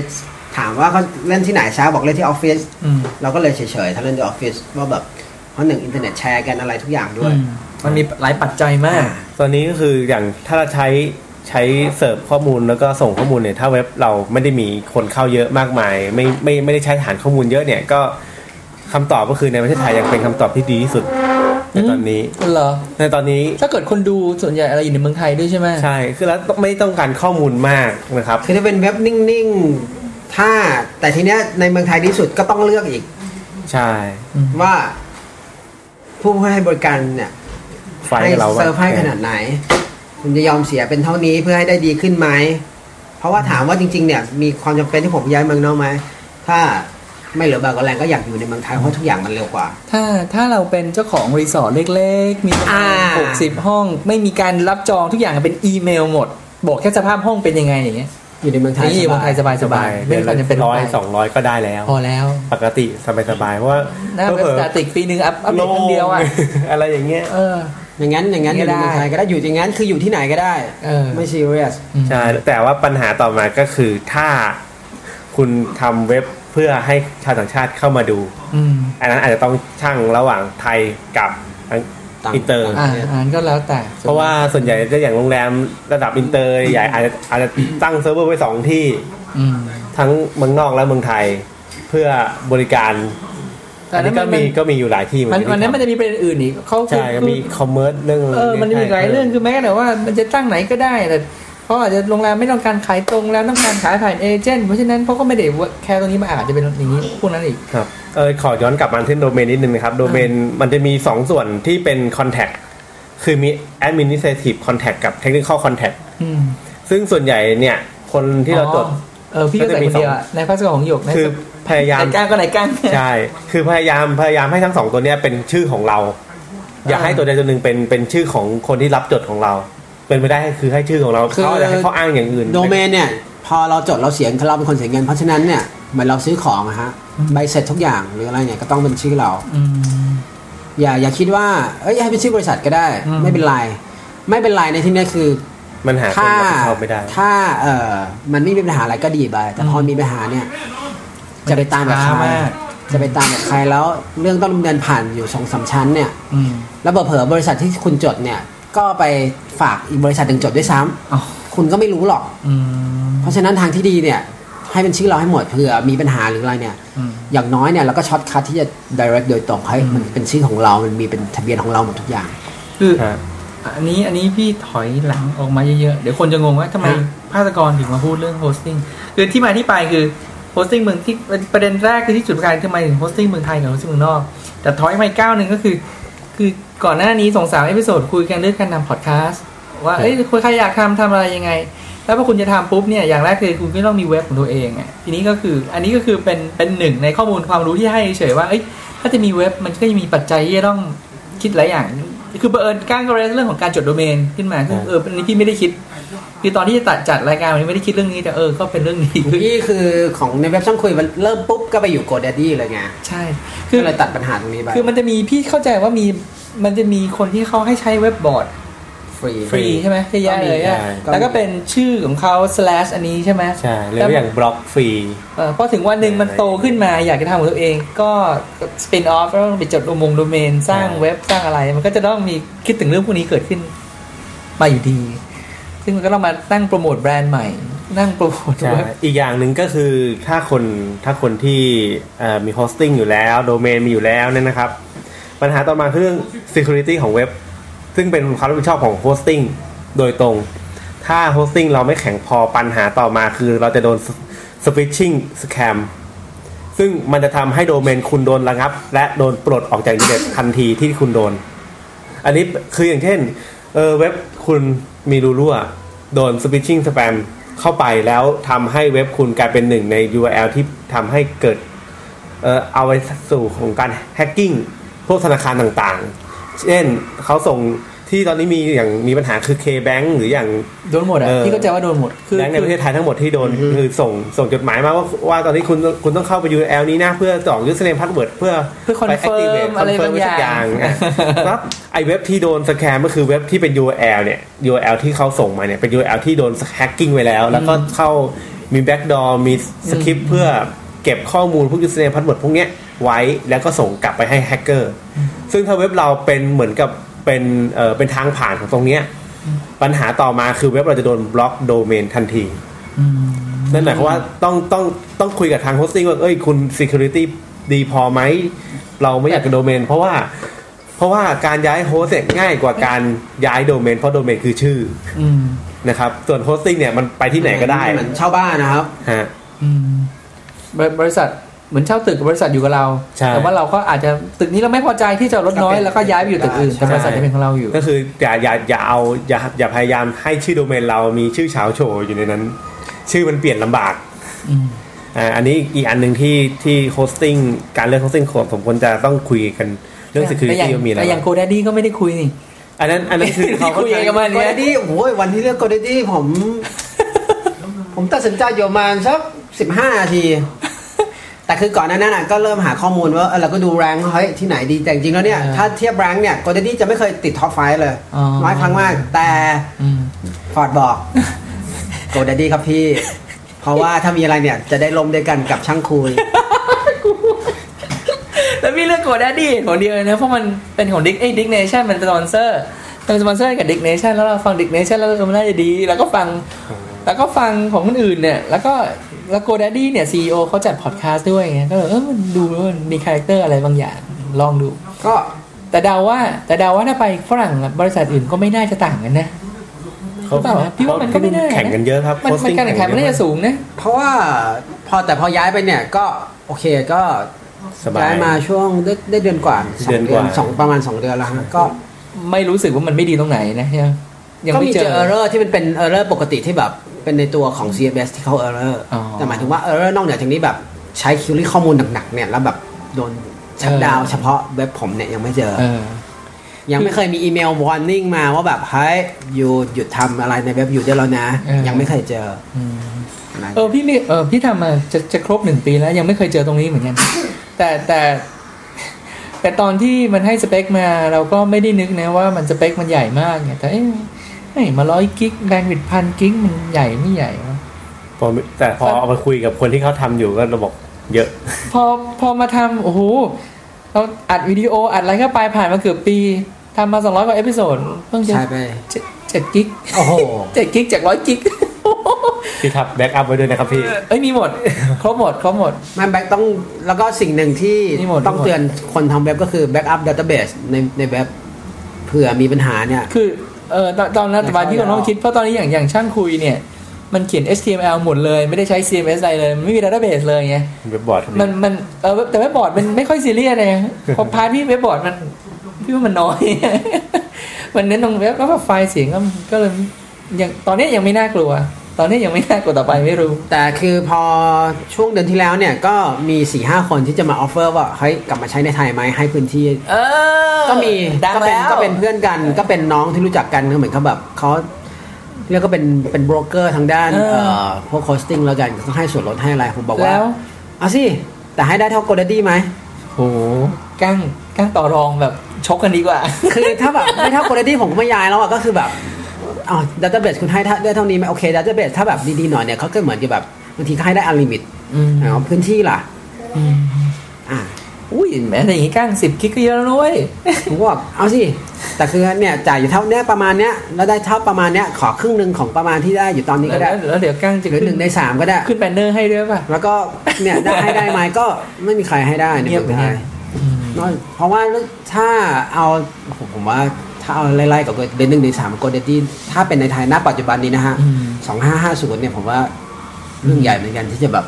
ถามว่าเขาเล่นที่ไหนช้าบอกเล่นที่ออฟฟิศอืมเราก็เลยเฉยๆถ้าเล่นที่ออฟฟิศว่าแบบเพราะหนึ่งอินเทอร์เน็ตแชร์กันอะไรทุกอย่างด้วยอืมมันมีหลายปัจจัยมาก ตอนนี้ก็คืออย่างถ้าเราใช้ ใช้เสิร์ฟข้อมูลแล้วก็ส่งข้อมูลเนี่ยถ้าเว็บเราไม่ได้มีคนเข้าเยอะมากมาย ไม่ไม่ไม่ได้ใช้ฐานข้อมูลเยอะเนี่ยก็คำตอบก็คือในประเทศไทยยังเป็นคำตอบที่ดีที่สุดในตอนนี้เหรอในตอนนี้ถ้าเกิดคนดูส่วนใหญ่อะไรอยู่ในเมืองไทยด้วยใช่ไหมใช่คือแล้วไม่ต้องการข้อมูลมากนะครับคือถ้าเป็นเว็บนิ่งๆ ถ้าแต่ทีเนี้ยในเมืองไทยดีที่สุดก็ต้องเลือกอีก ใช่ ว่า ผู้ให้บริการเนี่ยไฟให้กับเราเซิร์ฟให้ขนาดไหน คุณจะยอมเสียเป็นเท่านี้เพื่อให้ได้ดีขึ้นไหม เพราะว่าถามว่าจริงๆเนี่ยมีความจำเป็นที่ผมย้ายเมืองนอกไหม ถ้าไม่เหลือบากกว่าแรงก็อยากอยู่ในเมืองไทยเพราะทุกอย่างมันเร็วกว่า ถ้าถ้าเราเป็นเจ้าของรีสอร์ทเล็กๆ มีประมาณอ่าหกสิบห้อง ไม่มีการรับจองทุกอย่างเป็นอีเมลหมด บอกแค่สภาพห้องเป็นยังไงอย่างเงี้ยอยู่ในเมืองไทยนี่อยู่เมืองไทยสบายสบายๆไม่มีความจำเป็นร้อยไปสองร้อยก็ได้แล้ว พอแล้ว ปกติสบายสบายๆเพราะว่าหน้าเว็บ sta ticปีหนึ่งอัพอัพเดตครั้งเดียวอะอะไรอย่างเงี้ยเออ อย่างนั้นอย่างนั้นนี่อยู่ก็ในได้เมืองไทยก็ได้อยู่อย่างนั้นคืออยู่ที่ไหนก็ได้เออไม่ซีเรียสใช่แต่ว่าปัญหาต่อมาก็คือถ้าคุณทำเว็บเพื่อให้ชาวต่างชาติเข้ามาดูอืมอันนั้นอาจจะต้องชั่งระหว่างไทยกับต่างอินเตอร์อ่าอ่านก็แล้วแต่ เพราะว่าส่วนใหญ่จะอย่างโรงแรมระดับอินเตอร์ใหญ่อาจจะอาจจะตั้งเซิร์ฟเวอร์ไว้สองที่อืมทั้งเมืองนอกและเมืองไทย เพื่อบริการ แต่อันนี้ก็นั้นมันมีก็มีอยู่หลายที่เหมือนมันกันวันนั้นมันที่จะมีประเด็นอื่นอีกเขาทำใช่ก็มี commerce เรื่องเออมันจะมีอีกหลายเรื่องคือแม้แต่ว่ามันจะตั้งไหนก็ได้แต่เขาอาจจะโรงแรมไม่ต้องการขายตรงแล้วต้องการขายผ่าน agent เพราะฉะนั้นเขาก็ไม่ได้แค่ตรงนี้มาอาจจะเป็นอย่างนี้พวกนั้นอีกครับเออขอย้อนกลับมาที่โดเมนนิดนึงนะครับโดเมนมันจะมี 2 ส่วนที่เป็น Contact คือมี Administrative Contact กับ Technical Contact อืมซึ่งส่วนใหญ่เนี่ย คนที่เราจดอ๋อเออพี่ก็ใส่คนเดียวอะในพัสดุของหยกในคือ พยายามไหนก้างก็ไหนก้างใช่ คือพยายามพยายามให้ทั้งสองตัวเนี้ยเป็นชื่อของเรา อย่าให้ตัวใดตัวหนึ่งเป็นเป็นชื่อของคนที่รับจดของเรา เป็นไปได้คือให้ชื่อของเราคือเขาอาจจะให้เขาอ้างอย่างอื่นโดเมนเนี่ยพอเราจดเราเสียเราเป็นคนเสียเงินเพราะฉะนั้นเนี่ยเหมือนเราซื้อของอะฮะใบเสร็จทุกอย่างหรืออะไรเนี่ยก็ต้องเป็นชื่อเราอืมอย่าอย่าคิดว่าเอ้ยให้เป็นชื่อบริษัทก็ได้อืมไม่เป็นไรไม่เป็นไรในที่เนี้ยคือมันหาคนถ้ารับผิดชอบไม่ได้ ถ้าเออมันไม่มีปัญหาอะไรก็ดีไปแต่พอมีปัญหาเนี่ย จะไปตามกับใครช้ามากจะไปตามกับใครแล้วเรื่องต้องดำเนินผ่านอยู่สองสามชั้นเนี่ยอืมแล้วเผลอๆบริษัทที่คุณจดเนี่ย ก็ไปฝากอีกบริษัทหนึ่งจดด้วยซ้ำอ๋อคุณก็ไม่รู้หรอกอืมเพราะฉะนั้นทางที่ดีเนี่ย ให้เป็นชื่อเราให้หมดเผื่อมีปัญหาหรืออะไรเนี่ยอืมอย่างน้อยเนี่ยเราก็ shortcut ที่จะ direct โดยตรงให้มันเป็นชื่อของเรา มันมีเป็นทะเบียนของเราหมดทุกอย่างคือฮะอันนี้อันนี้พี่ถอยหลังออกมาเยอะๆ เดี๋ยวคนจะงงว่าทำไมฮะภาสกรถึงมาพูดเรื่องโฮสติ้งคือที่มาที่ไปคือ โฮสติ้งเมืองที่ประเด็นแรกคือที่จุดประกายทำไมถึงโฮสติ้งเมืองไทยกับโฮสติ้งเมืองนอก แต่ถอยมาอีกก้าวหนึ่งก็คือ คือก่อนหน้านี้สองสาม episode คุยกันเรื่องการทำพอดแคสต์ว่าเอ้ยคนใครอยากทำทำอะไรยังไง แล้วพอคุณจะทำปุ๊บเนี่ยอย่างแรกคือคุณก็ต้องมีเว็บของตัวเองอะทีนี้ก็คืออันนี้ก็คือเป็นเป็นหนึ่งในข้อมูลความรู้ที่ให้เฉยว่าเอ้ยถ้าจะมีเว็บมันก็จะมีปัจจัยที่ต้องคิดหลายอย่าง คือบังเอิญก้างก็ raise เรื่องของการจดโดเมนขึ้นมาซึ่งเอออันนี้พี่ไม่ได้คิดคือตอนที่จะตัดจัดรายการวันนี้ไม่ได้คิดเรื่องนี้แต่เออก็เป็นเรื่องนี้คือนี่คือของในเว็บช่างคุยมันเริ่มปุ๊บก็ไปอยู่ GoDaddy เลยไงใช่คือก็เลยตัดปัญหาตรงนี้ไปคือมันจะมีพี่เข้าใจว่ามีมันจะมีคนที่เขาให้ใช้เว็บบอร์ด ฟรีฟรีใช่ไหมเยอะแยะเลยอะก็มีแล้วก็เป็นชื่อของเขา slash อันนี้ใช่ไหมใช่หรืออย่างบล็อกฟรีเออพอถึงวันหนึ่งมันโตขึ้นมาอยากจะทำของตัวเอง ก็ spin off แล้วต้องไปจดโดมงโดเมน สร้างใช่เว็บสร้างอะไร มันก็จะต้องมีคิดถึงเรื่องพวกนี้เกิดขึ้นมาอยู่ดี ซึ่งมันก็ต้องมาตั้งโปรโมทแบรนด์ใหม่นั่งโปรโมทใช่เว็บอีกอย่างหนึ่งก็คือถ้าคนถ้าคนที่เอ่อมีโฮสติ้งอยู่แล้ว โดเมนมีอยู่แล้วเนี่ยนะครับ ปัญหาต่อมาคือเรื่อง security ของเว็บ ซึ่งเป็นความรับผิดชอบของโฮสติ้งโดยตรง ถ้าโฮสติ้งเราไม่แข็งพอปัญหาต่อมาคือเราจะโดน phishing scam ซึ่งมันจะทำให้โดเมนคุณโดนระงับ และโดนปลดออกจากอินเทอร์เน็ตทันทีที่คุณโดน อันนี้คืออย่างเช่นเออเว็บคุณมีรูรั่วโดน switching spam เข้าไปแล้วทำให้เว็บคุณกลายเป็นหนึ่งใน URL ที่ทำให้เกิดเออเอาไปสู่ของการแฮกกิ้งพวกธนาคารต่าง เช่นเขาส่งที่ตอนนี้มีอย่างมีปัญหาคือ K-Bank หรืออย่าง โดนหมดอะเออ พี่เข้าใจว่าโดนหมด คือแบงก์ในประเทศคือไทยทั้งหมดที่โดนคือส่งส่งจดหมายมาว่าว่าตอนนี้คุณคุณต้องเข้าไป URL นี้นะ เพื่อต่อ username password เพื่อเพื่อไป confirm activate อะไร confirm บางอย่างไว้สักอะครับไอเว็บที่โดนสแกมก็คือเว็บที่เป็น URL เนี่ย URL ที่เขาส่งมาเนี่ยเป็น URL ที่โดน hacking ไว้แล้ว แล้วก็เข้ามี backdoor มีสคริปต์เพื่อ เก็บข้อมูลพวก username password พวกเนี้ยไว้แล้วก็ส่งกลับไปให้แฮกเกอร์ซึ่งถ้าเว็บเราเป็นเหมือนกับเป็นเอ่อเป็นทางผ่านของตรงเนี้ยปัญหาต่อมาคือเว็บเราจะโดนบล็อกโดเมนทันทีอืมนั่นหมายความว่าต้องต้องต้องคุยกับทางโฮสติ้งว่าเอ้ยคุณ security ดีพอไหม เราไม่อยากจะโดเมน เพราะว่าเพราะว่าการย้าย host เนี่ยง่ายกว่าการย้ายโดเมน เพราะโดเมนคือชื่ออืมนะครับ ส่วนโฮสติ้งเนี่ยมันไปที่ไหนก็ได้ เหมือนเช่าบ้านนะครับฮะอืม บริบริษัทเหมือนเช่าตึกกับบริษัทอยู่กับเราใช่แต่ว่าเราก็อาจจะตึกนี้เราไม่พอใจที่จะลดน้อยก็เป็นแล้วก็ย้ายไปอยู่ตึกอื่นใช่แต่บริษัทจะเป็นของเราอยู่ ก็คืออย่าอย่าอย่าเอาอย่าอย่าพยายามให้ชื่อโดเมนเรามีชื่อฉาวโฉ่อยู่ในนั้น ชื่อมันเปลี่ยนลำบากอืมอ่าอันนี้อีกอันหนึ่งที่ที่โฮสติ้งการเลือกโฮสติ้งของสมควรจะต้องคุยกันเรื่องแต่ security อย่างว่ามีอะไรแต่อย่างโกดดี้ก็ไม่ได้คุยนี่อันนั้นอันนั้นคือเขาคุยเองกับมันโกลดี้โอ้ยวันที่เลือกโกลดี้ผม ผมตัดสินใจอยู่ประมาณสักสิบห้านาที แต่คือก่อนหน้านั้นน่ะก็เริ่มหาข้อมูลว่าเออเราก็ดู rank เฮ้ยที่ไหนดีแต่จริงๆแล้วเนี่ยเออถ้าเทียบ rank เนี่ย GoDaddy จะไม่เคยติด top five เลยอ๋อน้อยครั้งมาก แต่อืมฟอร์ดบอก GoDaddy ครับพี่ เพราะว่าถ้ามีอะไรเนี่ยจะได้ล้มด้วยกันกับช่างคุยแล้วพี่เลือก GoDaddy ของเดียวเลยนะเพราะมันเป็นของ Digg เอ้ย Diggnation มันเป็นสปอนเซอร์เป็นสปอนเซอร์กับ Diggnation แล้วเราฟัง Diggnation แล้วเออมันน่าจะดี แล้วก็ฟังแล้วก็ฟังของคนอื่นเนี่ย แล้วก็ แล้ว GoDaddy เนี่ย CEO เขาจัดพอดแคสต์ด้วยไงก็เลยเออมันดูแล้วมันมี character อะไรบางอย่างลองดู ก็แต่เดาว่า แต่เดาว่าถ้าไปฝรั่งอะบริษัทอื่นก็ไม่น่าจะต่างกันนะเขาหรือเปล่าวะพี่ว่ามันก็ไม่แน่นะแข่งกันเยอะครับมันมัน hosting การแข่งขันมันน่าจะสูงนะเพราะว่าพอแต่พอย้ายไปเนี่ยก็โอเคก็สบายย้ายมาช่วงได้ได้เดือนกว่าสองเดือนกว่าสองประมาณสองเดือนแล้วฮะก็ไม่รู้สึกว่ามันไม่ดีตรงไหนนะใช่ไหมยังก็ไม่มีเจเจออ err or ที่มันเป็น error ปกติที่แบบ เป็นในตัวของ CMS ที่เขา error อ๋อแต่หมายถึงว่า error นอกเหนือจากนี้แบบใช้คิวรี่ข้อมูลหนักๆเนี่ยแล้วแบบโดนชัดดาวน์เฉพาะเว็บผมเนี่ยยังไม่เจอเออยังไม่เคยมีอีเมล warning มาว่าแบบเฮ้ยอยู่หยุดทำอะไรในเว็บอยู่ได้แล้วนะเออยังไม่เคยเจออืมนะเออพี่ไม่เออพี่ทำมาจะจะครบหนึ่งปีแล้วยังไม่เคยเจอตรงนี้เหมือนกัน แต่แต่แต่ตอนที่มันให้สเปคมาเราก็ไม่ได้นึกนะว่ามันสเปคมันใหญ่มากไงแต่เอ๊ะ ให้มาร้อยกิกแบงวิดพันกิกมันใหญ่ไม่ใหญ่วะพอแต่พอเอาไปคุยกับคนที่เขาทำอยู่ก็ระบบเยอะ พอพอมาทำโอ้โหเราอัดวิดีโออัดอะไรเข้าไปผ่านมาเกือบปีทำมาสองร้อยกว่า episode เพิ่งจะใช่ไปเจ็ดเจ็ด gig โอ้โหเจ็ด gig จากร้อย gigที่ทับ backup ไว้ด้วยนะครับพี่เอ้ยมีหมดครบหมดครบหมดมัน back ต้องแล้วก็สิ่งหนึ่งที่นี่หมดต้องนี่หมดเตือนคนทำเว็บก็คือ backup database ในในเว็บเผื่อมีปัญหาเนี่ยคือ เออตอนตอนนั้นไม่ตอนที่เข้าเราต้องแล้วคิดเพราะตอนนี้อย่างอย่างช่างคุยเนี่ย มันเขียน HTML หมดเลยไม่ได้ใช้ CMS อะไรเลยมันไม่มี database เลยไงเว็บบอร์ดมันมันเออแต่เว็บบอร์ดมันไม่ค่อยซีเรียสเลยพอ part ที่เว็บบอร์ดมันพี่ว่ามันน้อย มันเน้นตรงเว็บแล้วก็ไฟล์เสียงก็ก็เลยยังตอนนี้ยังไม่น่ากลัว ตอนนี้ยังไม่น่ากลัวต่อไปไม่รู้ แต่คือพอช่วงเดือนที่แล้วเนี่ยก็มีสี่ห้าคนที่จะมา offer ว่าเฮ้ยกลับมาใช้ในไทยไหมให้พื้นที่ เออ ก็มีดังก็เป็นแล้วก็เป็นเพื่อนกัน ก็เป็นน้องที่รู้จักกันก็เหมือนเขาแบบเขาเรียกก็เป็นเป็นโบรกเกอร์ทางด้านเออเอ่อพวก hosting แล้วกันก็ให้ส่วนลดให้อะไรผมบอกว่าแล้วเอาสิแต่ให้ได้เท่า GoDaddy ไหมโหกั้งกั้งต่อรองแบบชกกันดีกว่า คือถ้าแบบไม่เท่า GoDaddy ผมก็ไม่ย้ายแล้วอะก็คือแบบ อ๋อ database คุณให้ได้เท่านี้ไหมโอเค database ถ้าแบบดีๆหน่อยเนี่ยเขาก็เหมือนกับแบบบางทีก็ให้ได้ unlimitอืมเอาพื้นที่ล่ะอืมอ่าอุ้ยแม้แต่อย่างงี้กั้งสิบกิกก็เยอะแล้วนุ้ยผมก็บอกเอาสิ แต่คือเนี่ยจ่ายอยู่เท่าเนี้ยประมาณเนี้ยแล้วได้เท่าประมาณเนี้ยขอครึ่งหนึ่งของประมาณที่ได้อยู่ตอนนี้ก็ได้แล้วแล้วเดี๋ยวกั้งจะหรือขึ้หนึ่งในสามก็ได้ ขึ้นแบนเนอร์ให้ด้วยป่ะ แล้วก็เนี่ยได้ให้ได้ไหมก็ไม่มีใครให้ได้ในเงียบเมืองไทยอืมน้อยเพราะว่าถ้าเอาผมผมว่า ถ้าเอาไล่ๆกับเดนหนึ่งในสามโกลเดตี้ถ้าเป็นในไทยณปัจจุบันนี้นะฮะอืมสองห้าห้าศูนย์เนี่ยผมว่าเรื่องใหญ่เหมือนกันที่จะแบบ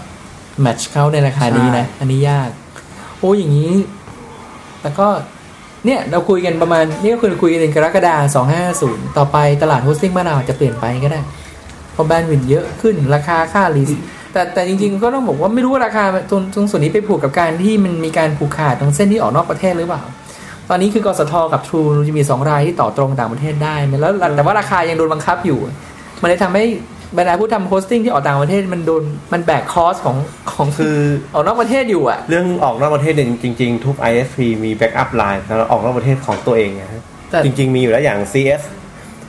match เขาในราคานี้นะใช่อันนี้ยาก โอ้อย่างนี้ แล้วก็เนี่ยเราคุยกันประมาณนี่ก็คือคุยกันในกรกฎาสองห้าศูนย์ต่อไปตลาด hosting บ้านเราอาจจะเปลี่ยนไปก็ได้เพราะ bandwidth เยอะขึ้นราคาค่า lease แต่แต่จริงๆก็ต้องบอกว่าไม่รู้ว่าราคาตรงตรงส่วนนี้ไปผูกกับการที่มันมีการผูกขาดตรงเส้นที่ออกนอกประเทศหรือเปล่า ตอนนี้คือกสทกับทรูจะมีสองรายที่ต่อตรงต่างประเทศได้แล้วแต่ว่าราคายังโดนบังคับอยู่ มันเลยทำให้บรรดาผู้ทำ hosting ที่ออกต่างประเทศมันโดนมันแบก cost ของของคือออกนอกประเทศอยู่อะเรื่องออกนอกประเทศเนี่ยจริง ๆ ทุก ISP มี backup line สำหรับออกนอกประเทศของตัวเองนะฮะแต่จริง ๆ มีอยู่แล้วอย่าง CS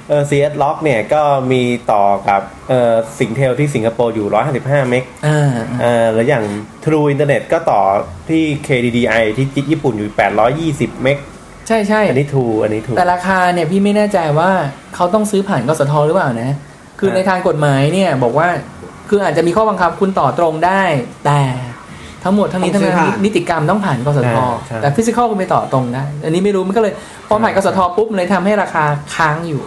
เออ CS Lox เนี่ยก็มีต่อกับเออ SingTel ที่สิงคโปร์อยู่ 155 meg อ่าเออแล้วอย่าง True Internet ก็ต่อที่ KDDI ที่ญี่ปุ่นอยู่ 820 เมกใช่ใช่อันนี้ True อันนี้ True แต่ราคาเนี่ยพี่ไม่แน่ใจว่าเขาต้องซื้อผ่านกสทหรือเปล่านะ คือครับในทางกฎหมายเนี่ยบอกว่าคืออาจจะมีข้อบังคับคุณต่อตรงได้ แต่ทั้งหมดทั้งนี้ต้ทั้องงซื้นั้อนผ่านนิติกรรมต้องผ่านกสทใช่แต่ฟิสิกอลคุณไปต่อตรงได้ อันนี้ไม่รู้มันก็เลยพอผ่านกสทปุ๊บมันเลยทำให้ราคาค้างอยู่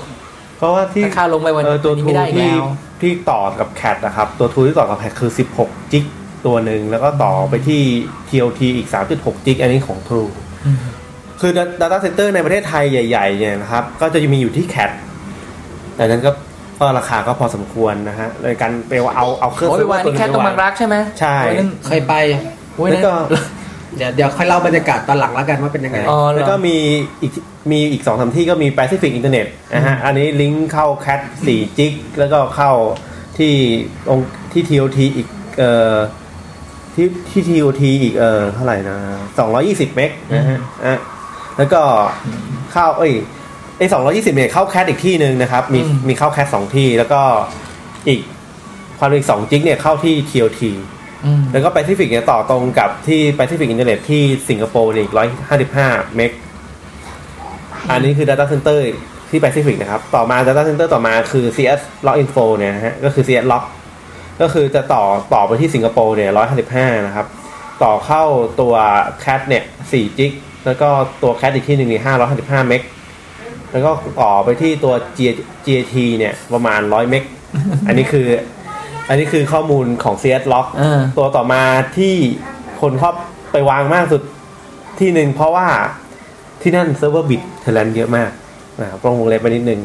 เพราะว่าที่ราคาลงไปวันเออตัวนี้ทูไม่ได้อีกที่แล้วที่ต่อกับแค t นะครับ ตัวทูที่ต่อกับแค t คือ 16 จิกตัวหนึ่งแล้วก็ต่อไปที่ TLT อีก 3.6 จิกอันนี้ของ True คือ Data Center ในประเทศไทยใหญ่ๆเนี่ยนะครับ ก็จะมีอยู่ที่แค t แต่นั้นก็ก็ราคาก็พอสมควรนะฮะเลยการไปว่าเอาเอาเครื่องโอ้ยไปวางเซินี่ร์ฟแค่เวอตรงไปบางรักใช่ไหมใช่โอ้ยนั่นเคยไปโอ้ยแล้วนั่นก็ เดี๋ยวเดี๋ยวค่อยเล่าบรรยากาศตอนหลังแล้วกันว่าเป็นยังไง อ๋อเหรอ แล้วก็มีอีกมีอีกสองสามที่ก็มี Pacific Internet นะฮะ อันนี้ลิงก์เข้า CAT 4จิกแล้วก็เข้าที่องค์ที่ TOT อีกเอ่อที่ที่ TOT อีกเอ่อเท่าไหร่นะ220 เมกนะฮะอะแล้วก็เข้าเอ้ยไอ้220 เมกเข้า CAT อีกที่หนึ่งนะครับ มีอืม มีเข้า CAT สองที่แล้วก็อีกความเร็วอีก2จิกเนี่ยเข้าที่ TOT อืม แล้วก็ Pacific เนี่ยต่อตรงกับที่ Pacific Internet ที่สิงคโปร์เนี่ยอีก155เมกอันนี้คือ Data Center ที่ Pacific นะครับ ต่อมา Data Center ต่อมาคือ CS Log Info เนี่ยฮะก็คือ CS Log ก็คือจะต่อต่อไปที่สิงคโปร์เนี่ย155นะครับ ต่อเข้าตัว CAT เนี่ย4จิกแล้วก็ตัว CAT อีกที่หนึ่งนี่555เมกแล้วก็ต่อไปที่ตัว G- GAT เนี่ยประมาณ100เมกอันนี้คือ อันนี้คือข้อมูลของ CS Log อ่าตัวต่อมาที่คนชอบไปวางมากสุดที่หนึ่งเพราะว่าที่นั่นเซิร์ฟเวอร์ BitTorrent เยอะมากนะครับต้องวงเล็บไปนิดนึง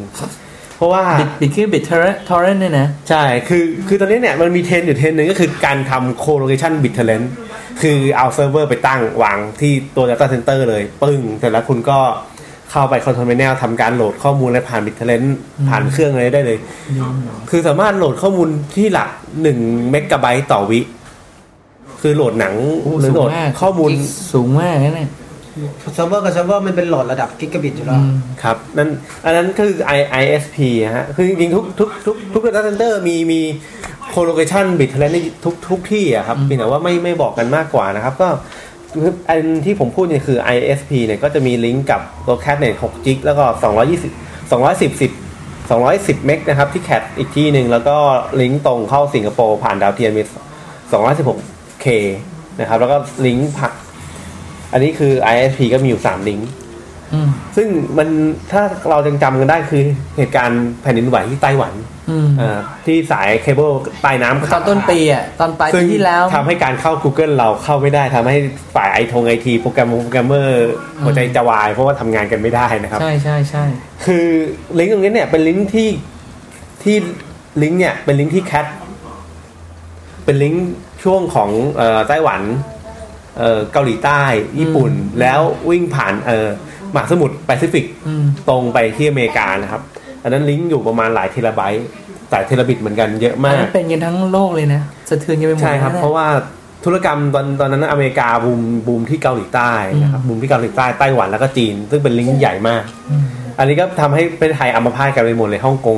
เพราะว่า Bit Bit คือ BitTorrent เนี่ยนะ ใช่ คือ คือตอนนี้เนี่ย มันมีเทรนด์อยู่เทรนด์หนึ่งก็คือการทำ colocation BitTorrent คือเอาเซิร์ฟเวอร์ไปตั้งวางที่ตัว Data Center เลย ปึ้งเสร็จแล้วคุณก็ เข้าไป control panel ทำการโหลดข้อมูลอะไรผ่าน BitTorrent ผ่านเครื่องอะไรได้เลย คือสามารถโหลดข้อมูลที่หลักหนึ่งเมกะไบต์ต่อวิ คือโหลดหนังหรือโหลดข้อมูลโอ้สูงมากสูงมากนะเนี่ยเซิร์ฟเวอร์กับเซิร์ฟเวอร์มันเป็นโหลดระดับกิกะบิตอยู่แล้วครับนั่นอันนั้นคือ I ISP ฮะคือจริงๆทุกทุกทุกทุก data center มีมี colocation BitTorrent ในทุกทุกที่อะครับเพียงแต่ว่าไม่ไม่บอกกันมากกว่านะครับ ก็ อันที่ผมพูดเนี่ยคือ ISP เนี่ยก็จะมีลิงก์กับตัว CAT เนี่ย6 gig แล้วก็ 220 210 10 210 เมกนะครับ ที่แคดอีกที่หนึ่ง แล้วก็ลิงก์ตรงเข้าสิงคโปร์ผ่านดาวเทียมมี 216K นะครับ แล้วก็ลิงก์ผัก อันนี้คือ ISP ก็มีอยู่ 3 ลิงก์ ซึ่งมันถ้าเรายังจำกันได้คือเหตุการณ์แผ่นดินไหวที่ไต้หวันอืมเอ่อที่สายเคเบิลใต้น้ำตขาอนดต้นปีอะตอนปลายซึ่ปีงที่แล้วทำให้การเข้า Google เราเข้าไม่ได้ทำให้ฝ่ายไอทงไอทีโปรแกรมโปรแกรมเมอร์หัวใจจะวาย เพราะว่าทำงานกันไม่ได้นะครับ ใช่ใช่ใช่คือลิงก์ตรงนี้เนี่ยเป็นลิงก์ที่ที่ลิงก์เนี่ยเป็นลิงก์ที่ CAT เป็นลิงก์ช่วงของเอ่อไต้หวันเอ่อเกาหลีใต้ญี่ปุ่น แล้ววิ่งผ่านเอ่อ มหาสมุทรแปซิฟิกอืมตรงไปที่อเมริกานะครับ อันนั้นลิงก์อยู่ประมาณหลายเทราไบต์หลายเทราบิตเหมือนกันเยอะมากอันนั้นเป็นกันทั้งโลกเลยนะสะเทือนกันไปหมดใช่ครับเพราะว่าธุรกรรมตอนตอนนั้นอเมริกาบูมบูมที่เกาหลีใต้นะครับบูมที่เกาหลีใต้ไต้หวันแล้วก็จีน ซึ่งเป็นลิงก์ใหญ่มากอืมอันนี้ก็ทำให้ประเทศไทยอัมพาตกันไปหมดเลยฮ่องกง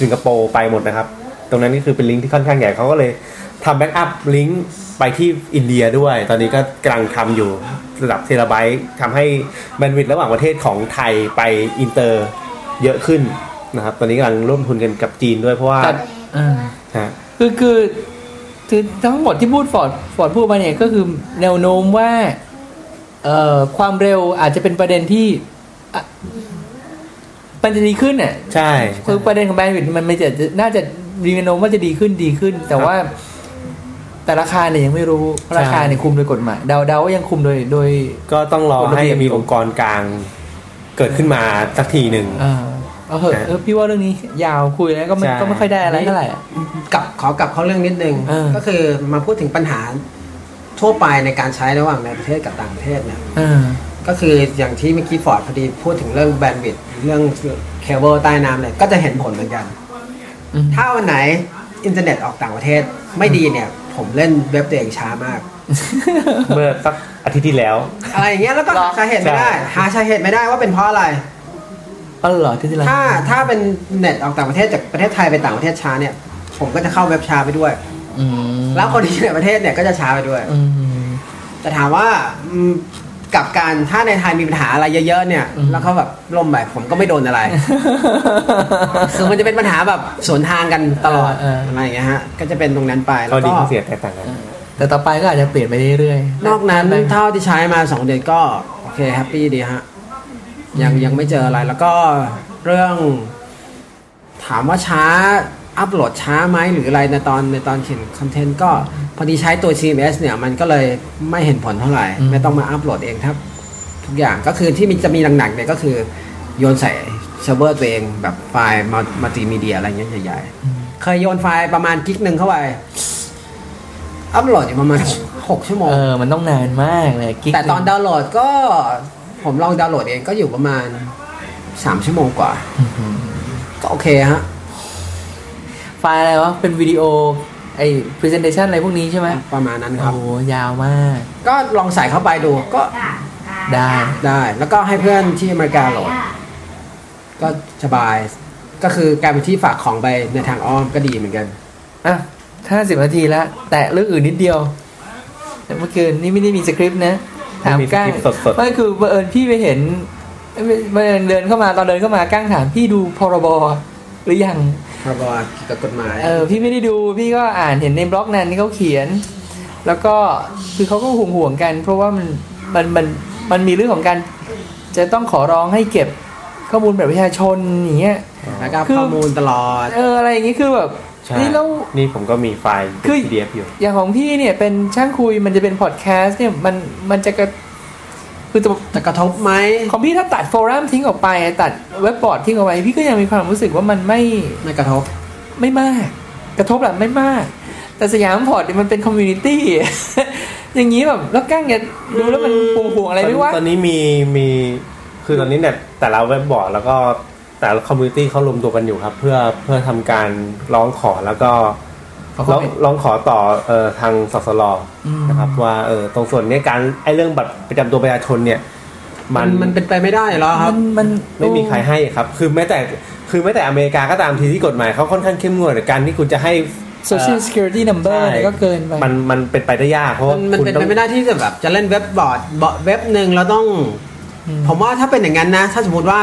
สิงคโปร์ไปหมดนะครับ ตรงนั้นนี่คือเป็นลิงก์ที่ค่อนข้างใหญ่เขาก็เลยทำ backup link ไปที่อินเดียด้วย ตอนนี้ก็กำลังทำอยู่ ระดับเทราไบต์ทำให้ bandwidth ระหว่างประเทศของไทยไปอินเตอร์เยอะขึ้นนะครับ ตอนนี้กำลังร่วมทุนกันกับจีนด้วยเพราะว่าแต่อ่าฮะคือคือคือทั้งหมดที่พูดฟอร์ดฟอร์ดพูดมาเนี่ยก็คือแนวโน้มว่าเอ่อความเร็วอาจจะเป็นประเด็นที่อะมันจะดีขึ้นเนี่ยใช่ คือประเด็นของแบนด์วิดต์มันไม่จะน่าจะมีแนวโน้มว่าจะดีขึ้นดีขึ้น แต่ว่า แต่ราคาเนี่ยยังไม่รู้เพราะราคาเนี่ยคุมโดยกฎหมายเดาเดาว่ายังคุมโดยโดย ก็ต้องรอกฎระให้เบียบมีองค์กรกลางเกิดขึ้นมาสักทีหนึ่งอ่าเอาเหอะเออพี่ว่าเรื่องนี้ยาวคุยแล้วก็ไม่ใช่ก็ไม่ค่อยได้อะไรเท่าไหร่อะกลับขอกลับเข้าเรื่องนิดนึงเออก็คือมาพูดถึงปัญหาทั่วไปในการใช้ระหว่างในประเทศกับต่างประเทศเนี่ยเออก็คืออย่างที่เมื่อกี้ฟอร์ดพอดีพูดถึงเรื่อง bandwidth เรื่องเคเบิลใต้น้ำเนี่ยก็จะเห็นผลเหมือนกันอืมถ้าวันไหนอินเทอร์เน็ตออกต่างประเทศไม่ดีเนี่ย ผมเล่นเว็บตัวเองช้ามาก เมื่อสักอาทิตย์ที่แล้ว อะไรอย่างเงี้ยแล้วก็หาสาเหตุไม่ได้ใช่หาสาเหตุไม่ได้ว่าเป็นเพราะอะไร อ๋อเหรอที่ที่เราถ้าถ้าเป็นเน็ตออกต่างประเทศจากประเทศไทยไปต่างประเทศช้าเนี่ย ผมก็จะเข้าเว็บช้าไปด้วย อืมแล้วคนที่อยู่ในประเทศเนี่ยก็จะช้าไปด้วย อืมแต่ถามว่าอืม กับการถ้าในไทยมีปัญหาอะไรเยอะๆเนี่ยอืมแล้วเขาแบบล่มไปผมก็ไม่โดนอะไรคือมันจะเป็นปัญหาแบบสวนทางกันตลอดเออเออออะไรอย่างเงี้ยฮะก็จะเป็นตรงนั้นไปแล้ข้อวดีก็ข้อเสียแตกต่างกันแต่ต่อไปก็อาจจะเปลี่ยนไปเรื่อยๆนอกนั้นไปเท่าที่ใช้มาสองเดือนก็โอเคแฮปปี้ดีฮะยังยังไม่เจออะไรแล้วก็เรื่องถามว่าช้า อัปโหลดช้าไหมหรืออะไรในตอนในตอนเขียน content ก็พอดีใช้ตัว CMS เนี่ยมันก็เลยไม่เห็นผลเท่าไหร่อืมไม่ต้องมาอัปโหลดเองครับ ทุกอย่างก็คือที่มีจะมีหนักๆเนี่ยก็คือโยนใส่เซิร์ฟเวอร์ตัวเองแบบไฟล์มัลติมีเดียอะไรเงี้ยใหญ่ๆ เคยโยนไฟล์ประมาณกิกหนึ่งเข้าไป อัปโหลดอยู่ประมาณหกชั่วโมง เออ มันต้องนานมากเลยกิ๊กแต่ตอนดาวน์โหลดก็ผมลองดาวน์โหลดเองก็อยู่ประมาณสามชั่วโมงกว่าอื้อหือก็โอเคฮะ ไฟล์อะไรวะ เป็นวิดีโอไอ้ presentation อะไรพวกนี้ใช่ไหมประมาณนั้นคโอ้รับโหยาวมาก ก็ลองใส่เข้าไปดูก็ได้ได้ แล้วก็ให้เพื่อนที่อเมริกาโหลด ก็สบาย ก็คือกลายเป็นที่ฝากของไปในทางอ้อมก็ดีเหมือนกันอะห้าสิบนาทีแล้วแตะเรื่องอื่นนิดเดียว แต่เมื่อคืนนี่ไม่ได้มีสคริปต์นะ ถามไม่มีก้างสคริปต์สดๆไม่คือบังเอิญพี่ไปเห็นบังเอิญเดินเข้ามาตอนเดินเข้ามาก้างถามพี่ดูพรบ หรือยังพรบเกี่ยวกับกฎหมายเออพี่ไม่ได้ดูพี่ก็อ่านเห็นในบล็อกนั้นที่เขาเขียน แล้วก็คือเขาก็ห่วงห่วงๆกัน เพราะว่ามันมันมันมันมีเรื่องของการจะต้องขอร้องให้เก็บข้อมูลแบบประชาชนอย่างเงี้ยแล้วก็คือข้อมูลตลอด เอออะไรอย่างงี้คือแบบใช่นี่แล้วนี่ผมก็มีไฟล์คือ PDF อยู่ อย่างของพี่เนี่ยเป็นช่างคุยมันจะเป็นพอดแคสต์เนี่ยมันมันจะกระ คือจะจะกระทบไหมของพี่ถ้าตัดโฟรัมทิ้งออกไป ตัดเว็บบอร์ดทิ้งออกไปพี่ก็ยังมีความรู้สึกว่ามันไม่ไม่กระทบ ไม่มาก กระทบแหละไม่มาก แต่สยามพอร์ตเนี่ยมันเป็น community อย่างนี้แบบแล้วกั้งจะดูแล้วมันห่วงห่วงๆอะไรไหมวะตอนนี้มีมีคือตอนนี้เนี่ยแต่ละเว็บบอร์ดแล้วก็แต่ละ community เขารวมตัวกันอยู่ครับ เพื่อเพื่อทำการร้องขอแล้วก็ เขาก็ร้องเป็นร้องขอต่อเอ่อทางสสลอืมนะครับ ว่าเออตรงส่วนเนี้ยการไอ้เรื่องบัตรประจำตัวประชาชนเนี่ย มัมันนมันเป็นไปไม่ได้หรอครัมับนมันไม่มีใครให้ครับ คือแม้แต่คือแม้แต่อเมริกาก็ตามทีที่กฎหมายเขาค่อนข้างเข้มงวดในการที่คุณจะให้โซเชียล security number ใช่เนี่ยก็เกินไปมันมันเป็นไปได้ยากเพราะมัว่านมันคุณเป็นต้อไปงไม่ได้ที่จะแบบจะเล่นเว็บบอร์ดบอร์ดเว็บหนึ่งเราต้องอืมผมว่าถ้าเป็นอย่างนั้นนะ ถ้าสมมติว่า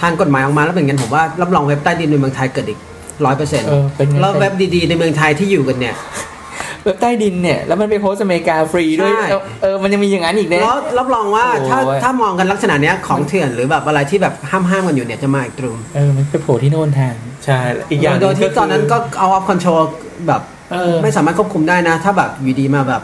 ทางกฎหมายออกมาแล้วเป็นอย่างนั้นผมว่ารับรองเว็บใต้ดินในเมืองไทยเกิดอีก ร้อยเปอร์เซ็นต์เออเป็นไงแล้วเว็บดีๆ ในเมืองไทยที่อยู่กันเนี่ยเว็บใต้ดินเนี่ย แล้วมันไปโพสต์อเมริกาฟรีด้วยใช่เออเออ มันยังมีอย่างนั้นอีกนะแล้วรับรองว่าโอ้ถ้ายถ้ามองกันลักษณะเนี้ยของเถื่อนหรือแบบอะไรที่แบบห้ามห้ามๆกันอยู่เนี่ยจะมาอีกตรุมเออ มันไปโผล่ที่โน่นแทนใช่ อีกอย่างหโดนึ่ยงที่คืตอนนั้นก็ out of control แบบเออไม่สามารถควบคุมได้นะ ถ้าแบบอยู่ดีมาแบบ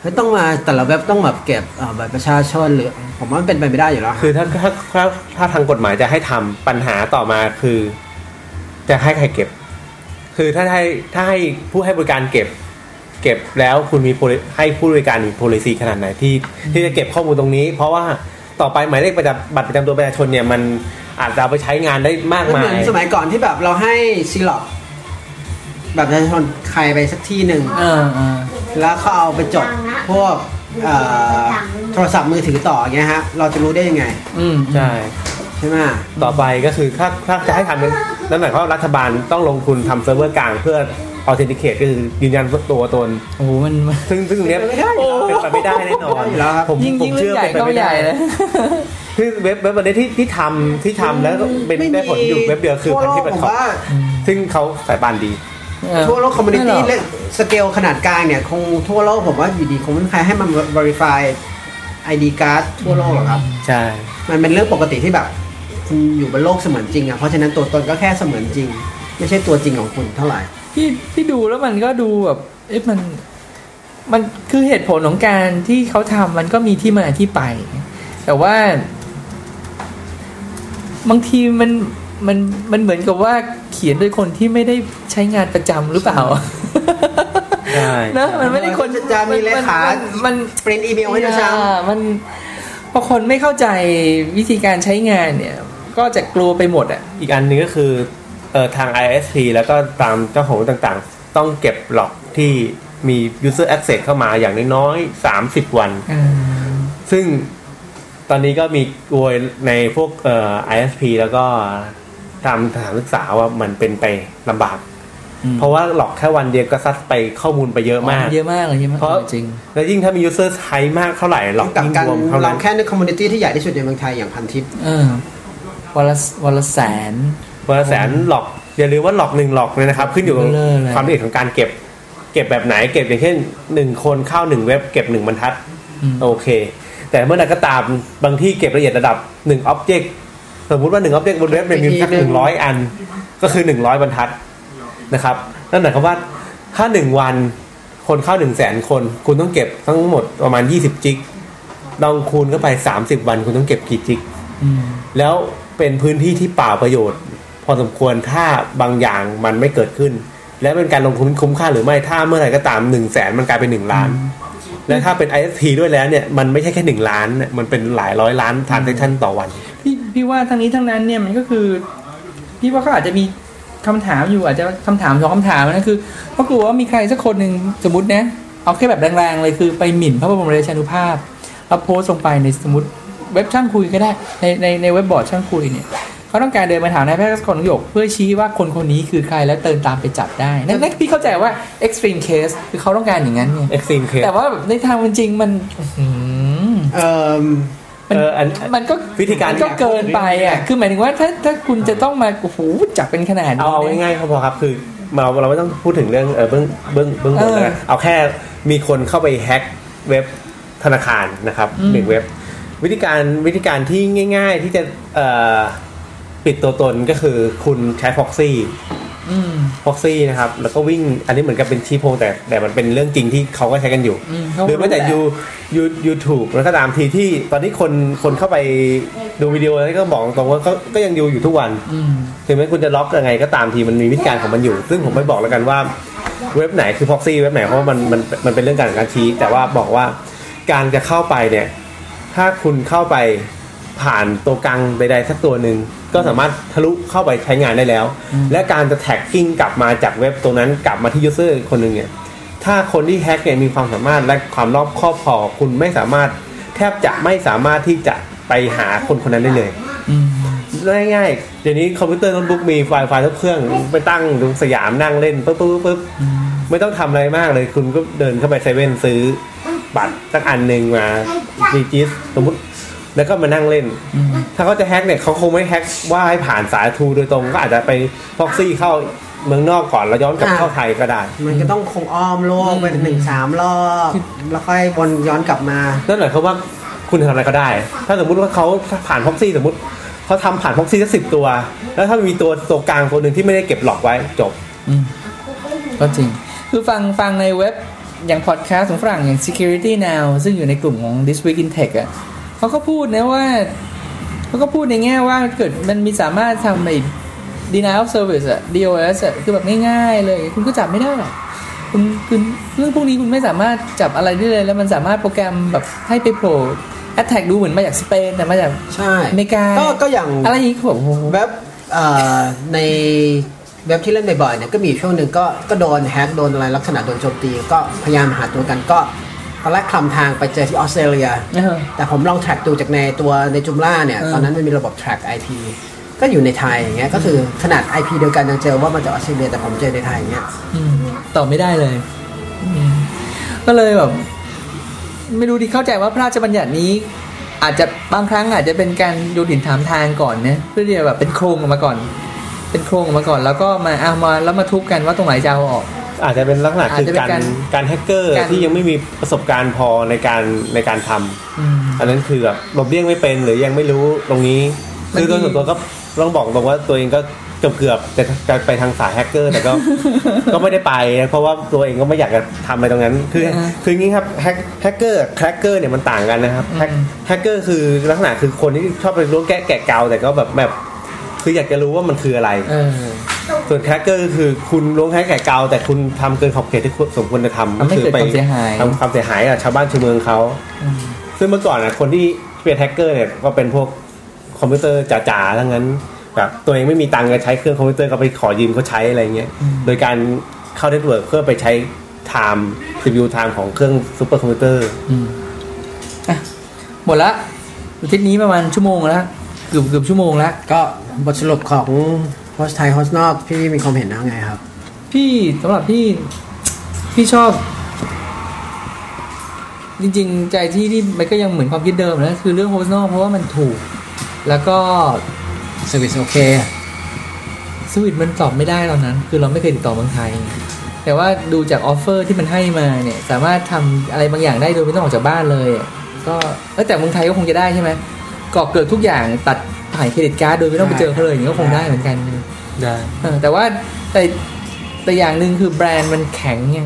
เฮ้ยต้องมาแต่ละเว็บต้องแบบเก็บเอ่อบัตรประชาชนหรือผมว่ามันเป็นไปไม่ได้อยู่แล้วคือถ้าถ้าถ้าถ้าทางกฎหมายจะให้ทำปัญหาต่อมาคือ จะให้ใครเก็บ คือถ้าให้ถ้าให้ผู้ให้บริการเก็บ เก็บแล้วคุณมี poli- ให้ผู้บริการมี policy ขนาดไหนที่ที่จะเก็บข้อมูลตรงนี้ เพราะว่าต่อไปหมายเลขประจำบัตรประจำตัวประชาชนเนี่ยมันอาจจะเอาไปใช้งานได้มากมันมาเหมือนยสมัยก่อนที่แบบเราให้ซีล็อกแบบประชาชนใครไปสักที่หนึ่งเออเออแล้วเขาเอาไปจดพวกเอ่อโทรศัพท์มือถือต่ออย่างเงี้ยฮะ เราจะรู้ได้ยังไง อืมใช่ ใช่ไหมต่อไปก็คือถ้าถ้าจะให้ทำนั้นนั่นหมายความว่ารัฐบาลต้องลงทุนทำเซิร์ฟเวอร์กลางเพื่อ authenticate ก็คือยืนยันตัวตนโอ้โหมันมันซึ่งซึ่งตรงเนี้ยไม่ได้อยู่แล้วเป็นไปไม่ได้แน่นอนอยู่แล้วครับผมยิ่งผยิ่มงเรื่เชื่อองใหญ่เป็นไปก็ไม่ใหได้ญ่เลยคือเว็บเว็บวันนี้ที่ที่ทำที่ทำแล้วก็เป็นได้ผลอยู่เว็บเดียวคือทั่วพันโลทิกปผมคอว่าซึ่งเขาสายปานดีทั่วโลกคอมมูนิตี้ไม่หรอกเล็กสเกลขนาดกลางเนี่ย คงทั่วโลกผมว่าอยู่ดีคงไม่มีใครให้มัน verify ID card ทั่วโลกหรอกครับ ใช่ มันเป็นเรื่องปกติที่แบบ คุณอยู่บนโลกเสมือนจริงอะเพราะฉะนั้นตัวตนก็แค่เสมือนจริง ไม่ใช่ตัวจริงของคุณเท่าไหร่ที่ที่ดูแล้วมันก็ดูแบบเอ๊ะมันมันคือเหตุผลของการที่เขาทำมันก็มีที่มาที่ไป แต่ว่า บางทีมันมันมันเหมือนกับว่าเขียนโดยคนที่ไม่ได้ใช้งานประจำหรือเปล่าใช่นะมันไม่ได้คนจะมีเลขานมันปรินอีเมลให้ด้วยซ้อ่ามันพอคนไม่เข้าใจวิธีการใช้งานเนี่ย ก็จะกลัวไปหมดอะอีกอันหนึงก็คือเอ่อทาง ISP แล้วก็ตามเจ้าของต่างๆ ต้องเก็บหลอกที่มี user access เข้ามาอย่างน้อยๆ30วัน ซึ่งตอนนี้ก็มีกลวยในพวกเอ่อ ISP แล้วก็ตามสถานศึกษาว่ามันเป็นไปลำบากอืมเพราะว่าหลอกแค่วันเดียวก็ซัดไปข้อมูลไปเยอะมาก เยอะมากเลยเยอะมากเพราะจริง แล้วยิ่งถ้ามี user ใช้มากเท่าไหร่หลอกำกับยิ่งการรวมเท่าเรานั้นแค่ในคอมมูนิตี้ที่ใหญ่ที่สุดในเมืองไทยอย่างพันทิปเออ วันละวันละแสนวันละแสนหลอกอย่าลืมว่าหลอกหนึ่งหลอกเลยนะครับ ขึ้นอยู่กับเบลอเลยความละเอียดของการเก็บ เก็บแบบไหน เก็บอย่างเช่นหนึ่งคนเข้าหนึ่งเว็บเก็บหนึ่งบรรทัดอืมโอเค แต่เมื่อไหร่ก็ตามบางที่เก็บละเอียดระดับหนึ่งอ็อบเจกต์สมมุติว่าหนึ่งอ็อบเจกต์บนเว็บเนี่ยมีสักหนึ่งร้อยอัน ก็คือหนึ่งร้อยบรรทัดนะครับนั่นหมายความว่าถ้าหนึ่งวันคนเข้าหนึ่งแสนคน คุณต้องเก็บทั้งหมดประมาณยี่สิบจิกลองคูณเข้าไปสามสิบวันคุณต้องเก็บกี่จิกอืมแล้ว เป็นพื้นที่ที่เปล่าประโยชน์ พอสมควรถ้าบางอย่างมันไม่เกิดขึ้น และเป็นการลงทุนคุ้มค่าหรือไม่ถ้าเมื่อไหร่ก็ตามหนึ่งแสนมันกลายเป็นหนึ่งล้าน และถ้าเป็น ISP ด้วยแล้วเนี่ยมันไม่ใช่แค่หนึ่งล้านเนี่ยมันเป็นหลายร้อยล้านทานเซชันต่อวัน พี่พี่ว่าทั้งนี้ทั้งนั้นเนี่ยมันก็คือพี่ว่าเขาอาจจะมีคำถามอยู่อาจจะคำถามสองคำถามนะคือเขากลัวว่ามีใครสักคนหนึ่งสมมตินะเอาแค่แบบแรงๆเลยคือไปหมิ่นพระบรมราชานุภาพแล้วโพสต์ลงไปในสมมติ เว็บช่างคุยก็ได้ในในในเว็บบอร์ดช่างคุยเนี่ยเขาต้องการเดินมาถามนายแพทย์สักคนหยก เพื่อชี้ว่าคนคนนี้คือใครแล้วเตินตามไปจับได้นั่นนั่นพี่เข้าใจว่า extreme case คือเขาต้องการอย่างนั้นไง Extreme case แต่ว่าแบบในทางเป็นจริงมันอื้อหือเอ่อมันเอออันมันก็วิธีการมันก็เกินไปอะคือหมายถึงว่าถ้าถ้าคุณจะต้องมาโอ้โหจับเป็นขนาดเอานี้เอานะง่ายๆก็พอครับคือเราเราไม่ต้องพูดถึงเรื่องเออเบื้องเบื้องเบื้องบนเออแล้วกันเอาแค่มีคนเข้าไปแฮ็กเว็บธนาคารนะครับอืมหนึ่งเว็บ วิธีการวิธีการที่ง่าย ๆ ที่จะเอ่อปิดตัวตนก็คือคุณใช้ proxy อืม proxy นะครับ แล้วก็วิ่งอันนี้เหมือนกับเป็นชี้โพงแต่แต่มันเป็นเรื่องจริงที่เขาก็ใช้กันอยู่อืมเขาหรือแม้แต่รู้ยูแหละยูยูทูบแล้วก็ตามทีที่ตอนนี้คนคนเข้าไปดูวิดีโอแล้วก็บอกตรงว่าก็ก็ยังดูอยู่ทุกวันอืมถึงแม้คุณจะล็อกยังไงก็ตามทีมันมีวิธีการของมันอยู่ ซึ่งผมไม่บอกแล้วกันว่าเว็บไหนคือ proxy เว็บไหนเพราะว่ามันมันมันเป็นเรื่องการการชี้แต่ว่าบอกว่าการจะเข้าไปเนี่ย ถ้าคุณเข้าไปผ่านตัวกลางใดๆสักตัวหนึ่งก็สามารถทะลุเข้าไปใช้งานได้แล้ว และการจะ tracking กลับมาจากเว็บตรงนั้นกลับมาที่ user คนหนึ่งเนี่ยถ้าคนที่แฮ็กเนี่ยมีความสามารถและความรอบคอบพอคุณไม่สามารถแทบจะไม่สามารถที่จะไปหาคนคนนั้นได้เลยอืมง่ายๆเดี๋ยวนี้คอมพิวเตอร์โน้ตบุ๊กมีไฟล์ไฟล์ทุกเครื่องไปตั้งดูสยามนั่งเล่นปุ๊บปุ๊บปุ๊บปุ๊บไม่ต้องทำอะไรมากเลย คุณก็เดินเข้าไปเซเว่นซื้อ บัตรสักอันหนึ่งมาดีจิสสมมติแล้วก็มานั่งเล่นอืมถ้าเขาจะแฮ็กเนี่ยเขาคงไม่แฮ็กว่าให้ผ่านสายทูโดยตรงก็อาจจะไปพ็อกซี่เข้าเมืองนอกก่อนแล้วย้อนกลับเข้าไทยก็ได้ มันก็ต้องคงอ้อมโลกไปหนึ่งสามรอบแล้วค่อยวนย้อนกลับมานั่นหมายความว่าคุณทำอะไรก็ได้ ถ้าสมมุติว่าเขาผ่าน proxy สมมติเขาทำผ่าน proxy สักสิบตัว แล้วถ้ามีตัวตัวกลางคนหนึ่งที่ไม่ได้เก็บ log ไว้จบอืมก็จริง คือฟังฟังในเว็บ อย่างพอดแคสต์ของฝรั่งอย่าง Security Now ซึ่งอยู่ในกลุ่มของ This Week in Tech อะเขาก็พูดนะว่าเขาก็พูดในแง่ว่าเกิดมันมีสามารถทำไอ้ denial of service อะ DOS อะคือแบบง่ายๆเลย คุณก็จับไม่ได้หรอกคุณคุณเรื่องพวกนี้คุณไม่สามารถจับอะไรได้เลย แล้วมันสามารถโปรแกรมแบบให้ไปโผล่ attack ดูเหมือนมาจากสเปนแต่มาจากใช่อเมริกาก็ก็อย่างอะไรอย่างนี้ผมโอ้โหเว็บเอ่อใน เว็บที่เล่นบ่อยๆเนี่ยก็มีช่วงหนึ่งก็ก็โดนแฮ็กโดนอะไรลักษณะโดนโจมตี ก็พยายามหาตัวกันก็ตอนแรกคลำทางไปเจอที่ออสเตรเลียเออแต่ผมลอง track ดูจากในตัวในจุมล่าเนี่ยเออตอนนั้นมันมีระบบ track IP ก็อยู่ในไทยอย่างเงี้ยก็คือขนาด IP เดียวกันยังเจอว่ามันจากออสเตรเลียแต่ผมเจอในไทยอย่างเงี้ยอืมตอบไม่ได้เลยอืมก็เลยแบบ ไม่รู้ดิเข้าใจว่าพระราชบัญญัตินี้ อาจจะบางครั้งอาจจะเป็นการโยนหินถามทางก่อนนะเพื่อที่จะแบบเป็นโครงออกมาก่อน เป็นโครงออกมาก่อน แล้วก็มาเอามาแล้วมาทุบกันว่าตรงไหนจะเอาออก อาจจะเป็นลักษณะอาจคือจะเป็นการการการแฮกเกอร์การที่ยังไม่มีประสบการณ์พอในการในการทำอืมอันนั้นคือแบบหลบเลี่ยงไม่เป็นหรือยังไม่รู้ตรงนี้มันคือโดยมีส่วนตัวก็ต้องบอกตรงว่าตัวเองก็เกือบเกือบๆจะจะไปทางสายแฮกเกอร์แต่ก็ก็ไม่ได้ไปนะเพราะว่าตัวเองก็ไม่อยากจะทำอะไรตรงนั้น คือออ่าคืออย่างนี้ครับแฮกแฮกเกอร์แครกเกอร์เนี่ยมันต่างกันนะครับแฮกอืมแฮกเกอร์คือลักษณะคือคนที่ชอบไปล้วงแคะแกะเกาแต่ก็แบบแบบ คืออยากจะรู้ว่ามันคืออะไรเออส่วนแครกเกอร์ก็คือคุณล้วงแคะแกะเกาแต่คุณทำเกินขอบเขตที่คุณสมควรจะทำทำให้เกิดความเสียหายทำความเสียหายกับชาวบ้านชาวเมืองเขาอืมซึ่งเมื่อก่อนนะคนที่เป็นแฮกเกอร์เนี่ยก็เป็นพวกคอมพิวเตอร์จ๋าๆ ทั้งนั้นแบบตัวเองไม่มีตังค์จะใช้เครื่องคอมพิวเตอร์ก็ไปขอยืมเขาใช้อะไรเงี้ย โดยการเข้า network เพื่อไปใช้ไทม์ CPU ไทม์ของเครื่องซูเปอร์คอมพิวเตอร์อืมอะหมดละอาทิตย์นี้ประมาณชั่วโมงแล้ว เกือบเกือบชั่วโมงแล้ว ก็บทสรุปของโฮสไทยโฮสนอกพี่มีความเห็นว่าไงครับ พี่สำหรับพี่พี่ชอบ จริงๆ ใจที่ที่มันก็ยังเหมือนความคิดเดิมนะคือเรื่องโฮสนอลเพราะว่ามันถูก แล้วก็สวิตโอเคสวิตมันตอบไม่ได้ตอนนั้น คือเราไม่เคยติดต่อเมืองไทย แต่ว่าดูจาก offer ที่มันให้มาเนี่ย สามารถทำอะไรบางอย่างได้โดยไม่ต้องออกจากบ้านเลยอะก็เอ้ยแต่เมืองไทยก็คงจะได้ใช่ไหม ก่อเกิดทุกอย่างตัดผ่าน credit card โดยไม่ต้องไปเจอเขาเลยอย่างนี้ก็คงได้เหมือนกันได้เออแต่ว่าแต่แต่อย่างหนึ่งคือแบรนด์มันแข็งไง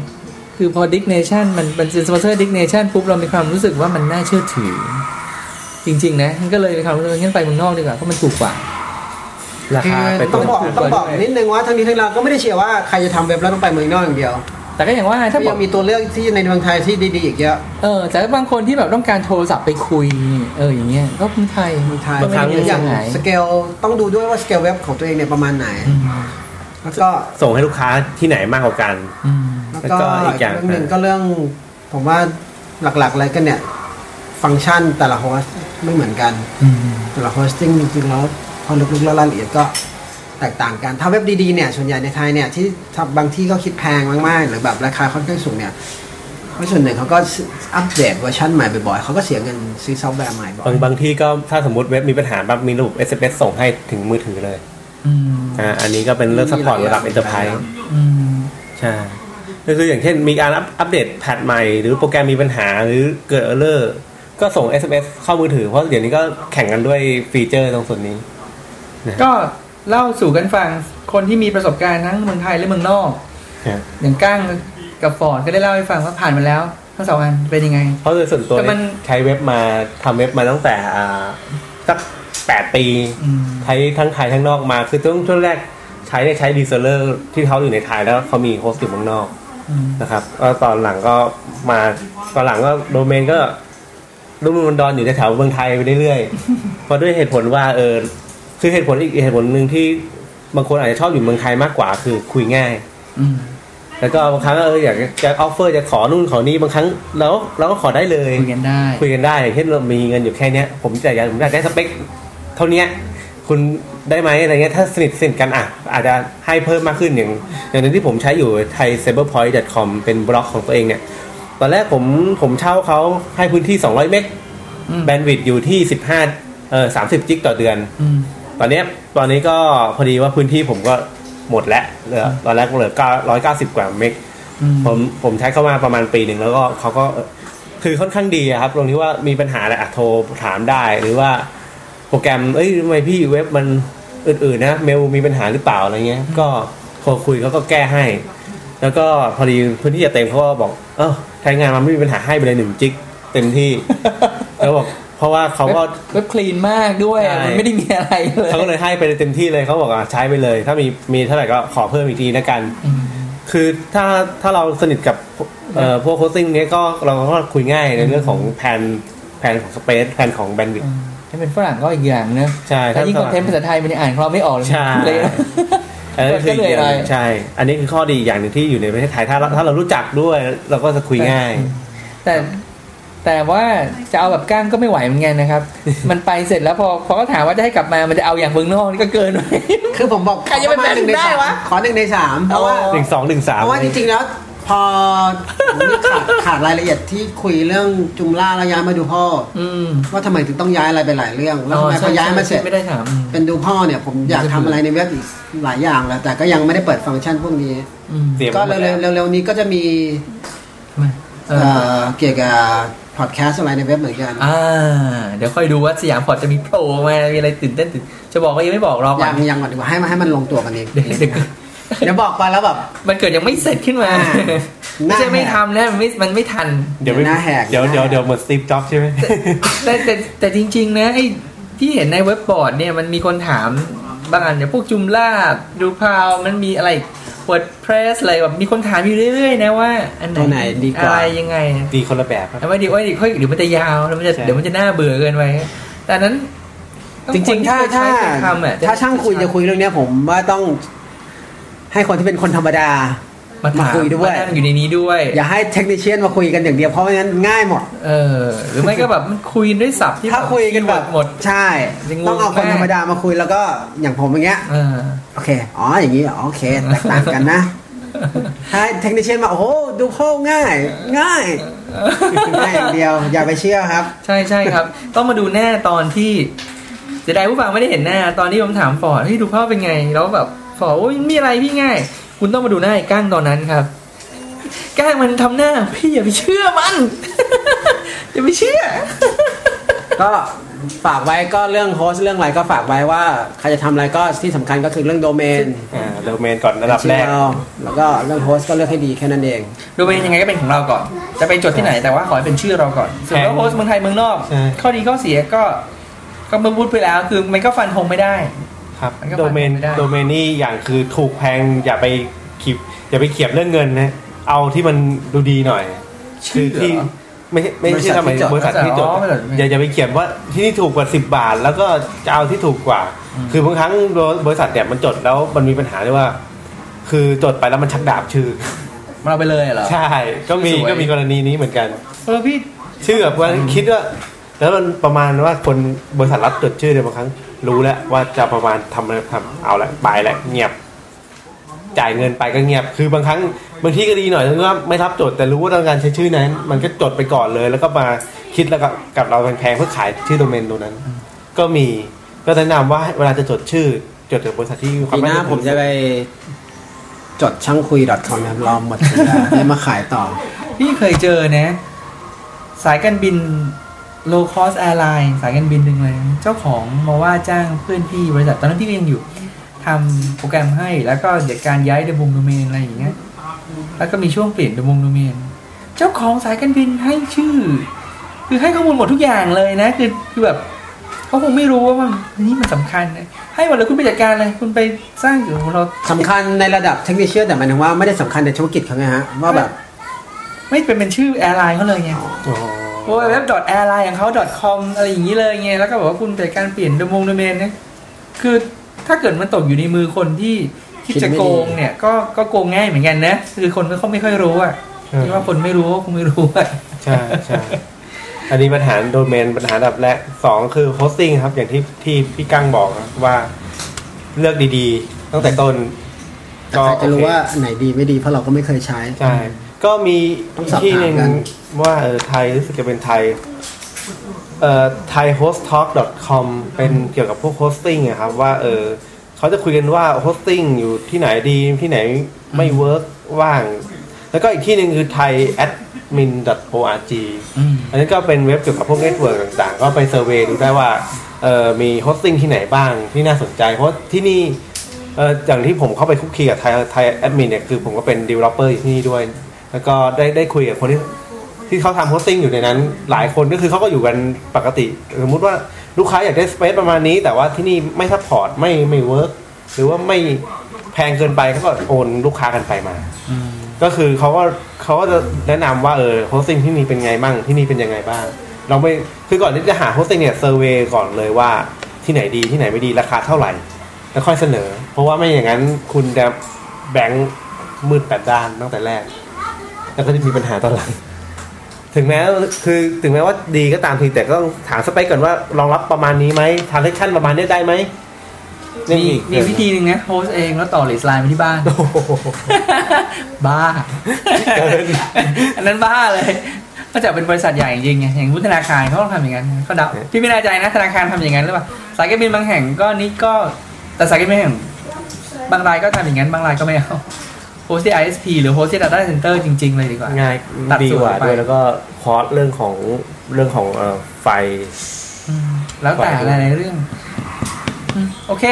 คือพอ Diggnation มันเป็นสปอนเซอร์ Diggnation ปุ๊บเรามีความรู้สึกว่ามันน่าเชื่อถือ จริง ๆ นะมันก็เลยมีความรู้สึกว่างั้นไปเมืองนอกดีกว่าเพราะมันถูกกว่าราคือคาไปต้องบอกถูกกว่าต้องบอกด้วยนิดนึงว่าทั้งนี้ทั้งนั้นก็ไม่ได้เชียร์ว่าใครจะทำเว็บแล้วต้องไปเมืองนอกอย่างเดียว แต่ก็อย่างว่าถ้าบยัอกงมีตัวเลือกที่ในเมืองไทยที่ดีๆอีกเยอะเออแต่บางคนที่แบบต้องการโทรศัพท์ไปคุย เอออย่างเงี้ยก็เมืองไทยเมืองไทยก็ไม่ได้มีอเสีย่ายงหายสเกลต้องดูด้วยว่าสเกลเว็บของตัวเองเนี่ยประมาณไหนอืมแล้วก็ส่งให้ลูกค้าที่ไหนมากกว่ากันอืมแล้วก็แล้วก็อีอีกอย่างเรื่องหนึ่งก็เรื่องผมว่าหลักๆอะไรกันเนี่ย ฟังก์ชันแต่ละ host ไม่เหมือนกันอืมแต่ละ hosting จริงๆแล้วพอลึกๆแล้วรายละเอียดก็ แตกต่างกันถ้าเว็บดีๆเนี่ยส่วนใหญ่ในไทยเนี่ยที่ถ้าบางที่ก็คิดแพงมากๆ หรือแบบราคาค่อนข้างสูงเนี่ยเพราะส่วนหนึ่งเขาก็อัปเดตเวอร์ชันใหม่บ่อยๆเขาก็เสียเงินซื้อซอฟต์แวร์ใหม่บ่อยบางบางที่ก็ถ้าสมมติเว็บมีปัญหาแบบมีระบบ SMS ส่งให้ถึงมือถือเลยอืมอ่าอันนี้ก็เป็นเรื่อง support ระดับ Enterprise อืมใช่ก็คืออย่างเช่นมีการอัปอัปเดต patch ใหม่ หรือโปรแกรมมีปัญหาหรือเกิด error ก็ส่ง SMS เข้ามือถือเพราะเดี๋ยวนี้ก็แข่งกันด้วย feature ตรงส่วนนี้ ก็ เล่าสู่กันฟังคนที่มีประสบการณ์ทั้งเมืองไทยและเมืองนอกครับอย่างก้างกับฟอร์ดก็ได้เล่าให้ฟังว่าผ่านมาแล้วทั้งสองอันเป็นยังไง เพราะโดยส่วนตัวแต่มันใช้เว็บมาทำเว็บมาตั้งแต่อ่าสักแปดปีอืมใช้ทั้งไทยทั้งนอกมาคือช่วงช่วงแรกใช้เนี่ยใช้ reseller ที่เขาอยู่ในไทยแล้วเขามี host อยู่เมืองนอกอืมนะครับก็ตอนหลังก็มาตอนหลังก็โดเมนก็รุ่มรุ่มดอนอยู่แถวๆเมืองไทยไปเรื่อยๆเพราะด้วยเหตุผลว่าเออ คือเหตุผลอีกเหตุผลหนึ่งที่บางคนอาจจะชอบอยู่เมืองไทยมากกว่า คือคุยง่ายอืมแล้วก็บางครั้งเอออยากจะ offer จะขอนู่นขอนี่บางครั้งเราเราก็ขอได้เลยคุยกันได้คุยกันได้อย่างเช่นเรามีเงินอยู่แค่เนี้ย ผมจะอยากผมอยากได้สเปคเท่าเนี้ยคุณได้ไหมอะไรเงี้ยถ้าสนิทสนิทกันอะอาจจะให้เพิ่มมากขึ้นอย่าง อย่างหนึ่งที่ผมใช้อยู่ไทย cyberpoint.com เป็นบล็อกของตัวเองเนี่ยตอนแรกผมผมเช่าเขาให้พื้นที่ 200 เมกอืม bandwidth อยู่ที่ 15เอ่อ30 จิกต่อเดือนอืม ตอนเนี้ยตอนนี้ก็พอดีว่าพื้นที่ผมก็หมดแล้วเหลือตอนแรกเหลือ190กว่าเมกอืมผมผมใช้เข้ามาประมาณปีหนึ่งแล้วก็เขาก็คือค่อนข้างดีอะครับตรงที่ว่ามีปัญหาอะไรอะโทรถามได้หรือว่าโปรแกรมเอ้ยทำไมพี่เว็บมันอื่นๆนะเมลมีปัญหาหรือเปล่าอะไรเงี้ย ก็โทรคุยเขาก็แก้ให้ แล้วก็พอดีพื้นที่จะเต็มเขาก็บอก เออใช้งานมันไม่มีปัญหาให้ไปเลยหนึ่งกิ๊กเต็มที่ แล้วบอก เพราะว่าเขาก็เว็บ clean มากด้วยอะใช่มันไม่ได้มีอะไรเลยเขาก็เลยให้ไปเต็มที่เลยเขาบอกอะใช้ไปเลย ถ้ามีมีเท่าไหร่ก็ขอเพิ่มอีกทีนะกันอืมคือถ้าถ้าเราสนิทกับเอ่อพวก hosting เนี้ยก็เราก็คุยง่ายในเรื่องของแผนแผนของ space แผนของ bandwidth อืมถ้าเป็นฝรั่งก็อีกอย่างเนอะใช่แต่ยิ่ง content ภาษาไทยมันยังอ่านของเราไม่ออกเลยใช่เลยนะอันนั้นคือก็เหนื่อยอย่างหน่อยใช่ อันนี้คือข้อดีอย่างหนึ่งที่อยู่ในประเทศไทยถ้าเราถ้าเรารู้จักด้วย เราก็จะคุยง่าย แต่ แต่ว่าจะเอาแบบก้างก็ไม่ไหวเหมือนกันนะครับ มันไปเสร็จแล้วพอพอเขาถามว่าจะให้กลับมา มันจะเอาอย่างเมืองนอกนี่ก็เกินไป คือผมบอกใครจะไปขอประมาณหนึ่งในได้สามวะขอหนึ่งในสามเพราะว่าหนึ่งสองหนึ่งสามเพราะว่าจริงๆแล้ว พอผมนี่ขาดขาดรายละเอียดที่คุยเรื่องจุมล่าแล้วย้ายมาดูพ่ออืมว่าทำไมถึงต้องย้ายอะไรไปหลายเรื่อง แล้วทำไมอ๋อพอย้ายมาเสร็จไม่ได้ถามอืมเป็นดูพ่อเนี่ย ผมอยากทำอะไรในเว็บอีกหลายอย่างแล้วแต่ก็ยังไม่ได้เปิดฟังก์ชันพวกนี้อืมเตรียมก็ไว้หมดเร็แล้ววๆเร็วๆนี้ก็จะมีมาเอเอ่ออเกี่ยวกับ พอดแคสต์อะไรในเว็บเหมือนกันอ่าเดี๋ยวค่อยดูว่าสยามพอร์ตจะมีโผล่มามีอะไรตื่นเต้นตื่นจะบอกก็ยังไม่บอกรอก่อยันงยังก่อนดีกว่าให้มันให้มันลงตัวกันอีกเดี๋ยวเดี๋ยวเดี๋ยวบอกไปแล้วแบบมันเกิดยังไม่เสร็จขึ้นมาอ่าไม่ใช่หน้าแหกไม่ทำนะมันไม่มันไม่ทันเดี๋ยวไม่หน้าแหกเดี๋ยวหน้าเดี๋ยวแหกเดี๋ยวเหมือนสตีฟจ็อบใช่ไหมแต่แต่แต่จริง ๆ นะไอ้ที่เห็นในเว็บบอร์ดเนี่ยมันมีคนถามบางอันเนี่ยพวกจุมล่าดูพาวมันมีอะไร ว o ดเพรสอะไรแบบมีคนถามอยู่เรื่อยๆนะว่า อันไหนตัวไหนดีกว่าอะไรยังไงดีคนละแบบครับแต่ว่าเดี๋ยวเดี๋ยวค่อยเดี๋ยวมันจะยาวแล้วมันจะใช่เดี๋ยวมันจะน่าเบื่อเกินไปแต่อันนั้น จริงๆ ถ้าคนที่ถ้าเคยใช้เป็นคำอะถ้าช่างคุยจะคุยเรื่องเนี้ยผมว่าต้องให้คนที่เป็นคนธรรมดา มาถามมาคุยด้วยมานั่งอยู่ในนี้ด้วย อย่าให้เทคนิชเชียนมาคุยกันอย่างเดียวเพราะไม่งั้นง่ายหมด เออ หรือไม่ก็แบบมันคุยด้วยศัพท์ที่ถ้าคุยกันแบบหมดใช่จะงงต้องเอาคนมากธรรมดามาคุยแล้วก็อย่างผมอย่างเงี้ยเออโอเค อ๋ออย่างนี้โอเคแตกต่างกันนะถ้า technician มาโอ้โหดูเข้าง่าย ง่ายง่ายอย่างเดียว อย่าไปเชื่อครับ ใช่ใช่ครับ ต้องมาดูแน่ตอนที่เสียดายผู้ฟังไม่ได้เห็นหน้า ตอนที่ผมถามฟอร์ดที่ดูภาพเป็นไง แล้วแบบฟอร์ดโอ้ยมีอะไรพี่ง่าย คุณต้องมาดูหน้าไอ้ก้างตอนนั้นครับ ก้างมันทำหน้า พี่อย่าไปเชื่อมัน อย่าไปเชื่อ ก็ฝากไว้ก็เรื่อง host เรื่องอะไรก็ฝากไว้ว่าใครจะทำอะไรก็ที่สำคัญก็คือเรื่องโดเมนอ่าโดเมนก่อนระดับแรกชื่อเราแล้วก็เรื่อง host ก็เลือกให้ดีแค่นั้นเองดูเป็นยังไงก็เป็นของเราก่อน จะไปจดที่ไหนแต่ว่าขอให้เป็นชื่อเราก่อนส่วนว่าแพง host เมืองไทยเมืองนอกใช่ข้อดีข้อเสียก็ก็เมื่อพูดไปแล้วคือมันก็ฟันธงไม่ได้ ครับมันก็โดเมนฟังไม่ได้โดเมนนี่อย่างคือถูกแพงอย่าไปขีบอย่าไปเขียบเรื่องเงินนะเอาที่มันดูดีหน่อยชื่อเหรอที่ไม่ใช่ไม่ใช่ทำไมบบริริษัษัททที่ที่จจดดอ๋อไม่จดอย่าอย่าไปเขียนว่าที่นี่ถูกกว่า10บาท แล้วก็จะเอาที่ถูกกว่า คือบางครั้งบริษัทเนี่ยมันจดแล้วมันมีปัญหาด้วยว่า คือจดไปแล้วมันชักดาบชื่อเราไปเลยเหรอใช่ก็มีสวยก็มีกรณีนี้เหมือนกันเออพี่ชื่อแบบว่าคิดว่า แล้วมันประมาณว่าคนบริษัทรับจดชื่อเนี่ยบางครั้ง รู้แล้วว่าจะประมาณทำอะไรทำเอาละไปแล้วเงียบ จ่ายเงินไปก็เงียบ คือบางครั้งบางที่ก็ดีหน่อยถึงว่าไม่รับจดแต่รู้ว่าต้องการใช้ชื่อนั้น มันก็จดไปก่อนเลย แล้วก็มาคิดแล้วก็กับเราแพงๆเพื่อขายชื่อโดเมนตรงนั้น ก็มีก็แนะนำว่าเวลาจะจดชื่อจดกับบริษัทที่มีควาปีมหน้าถือผมจะไปจดช่างคุย .com นะครับรอหมดสัญญาได้มาขายต่อ พี่เคยเจอนะ สายการบิน low cost airline สายการบินหนึ่งเลย เจ้าของมาว่าจ้างเพื่อนพี่บริษัทตอนนั้นพี่ก็ยังอยู่ทำโปรแกรมให้แล้วก็เดี๋ยวการย้ายเดมงโดเมนอะไรอย่างเงี้ยแล้วก็มีช่วงเปลี่ยนเดมงโดเมนเจ้าของสายการบินให้ชื่อ คือให้ข้อมูลหมดทุกอย่างเลยนะ คือคือแบบเขาคงไม่รู้ว่ามันนี่มันสำคัญนะให้หมดเลยคุณไปจัดการเลยคุณไปสร้างอยู่ของเราสำคัญในระดับเทคนิคเชียนแต่หมายถึงว่าไม่ได้สำคัญในธุรกิจเขาไงฮะว่าแบบ ไม่เป็นเป็นชื่อ airline เขาเลยไง อ๋อโอ้เว็บ airline ของเขา com อะไรอย่างนี้เลยไง แล้วก็บอกว่าคุณจัดการเปลี่ยนโดมงโดเมนเนี่ยคือถ้าเกิดมันตกอยู่ในมือคนที่ที่คิดจะไม่ดีโกงเนี่ย ก็ก็โกงง่ายเหมือนกันนะ คือคนก็เขาไม่ค่อยรู้อะที่ว่าคนไม่รู้ก็คงไม่รู้อะใช่ใช่อันนี้ปัญหาโดเมนปัญหาอันดับแรกสองคือ hosting ครับ อย่างที่ที่พี่กั้งบอกครับว่าเลือกดีๆ ตั้งแต่ต้นแต่ใครจะรู้โอเคว่าอันไหนดีไม่ดีเพราะเราก็ไม่เคยใช้ ใช่ ก็มีต้องอีสอกบที่หนึ่งถามกัน ว่าเออไทยรู้สึกจะเป็นไทยเอ่อ thaihosttalk.com เป็นเกี่ยวกับพวก hosting อะครับว่าเออเขาจะคุยกันว่า hosting อยู่ที่ไหนดีที่ไหนไม่ work บ้าง แล้วก็อีกที่หนึ่งคือ thaiadmin.org อืมอันนี้ก็เป็นเว็บเกี่ยวกับพวก network ต่างๆ ก็ไป survey ดูได้ว่าเออมี hosting ที่ไหนบ้างที่น่าสนใจ เพราะที่นี่เอออย่างที่ผมเข้าไปคลุกคลีกับไทยไทยแอดมินเนี่ยคือผมก็เป็น developer ที่นี่ด้วย แล้วก็ได้ได้คุยกับคนที่ ที่เขาทำ hosting อยู่ในนั้น หลายคนก็คือเขาก็อยู่กันปกติ สมมุติว่าลูกค้าอยากได้ space ประมาณนี้ แต่ว่าที่นี่ไม่ support ไม่ไม่ work หรือว่าไม่แพงเกินไปเขาก็โอนลูกค้ากันไปมาอืมก็คือเขาก็เขาก็จะแนะนำว่าเออ hosting ที่นี่เป็นไงบ้างที่นี่เป็นยังไงบ้าง เราไม่คือก่อนที่จะหา hosting เนี่ย survey ก่อนเลยว่าที่ไหนดีที่ไหนไม่ดีราคาเท่าไหร่ แล้วค่อยเสนอ เพราะว่าไม่อย่างนั้นคุณจะ blank มืดแปดด้านตั้งแต่แรก แล้วก็จะมีปัญหาตอนหลัง ถึงแม้คือถึงแม้ว่าดีก็ตามทีแต่ก็ต้องถามสเปคก่อนว่ารองรับประมาณนี้ไหม transaction ประมาณนี้ได้ไหมนี่มีอีกมีวิธีหนึ่งนะ host เองแล้วต่อ leased line ไปที่บ้านโอ้โหบ้าเกินอันนั้นบ้าเลยก็จะเป็นบริษัทใหญ่จริงๆไงอย่างวุฒิธนาคารเขาต้องทำอย่างนั้นเขาเดาพี่ไม่แน่ใจนะธนาคารทำอย่างนั้นหรือเปล่าสายการบินบางแห่งก็นี่ก็แต่สายการบินบางแห่งบางรายก็ทำอย่างนั้นบางรายก็ไม่เอา โฮสต์ที่ ISP หรือโฮสต์ที่ Data Center จริง ๆ เลยดีกว่า ง่ายตัดดีกว่าส่วนไปด้วยแล้วก็คอสเรื่องของเรื่องของเอ่อไฟ อืมแล้วแต่ฝ่ายหด้วยลายๆเรื่องอืมโอเค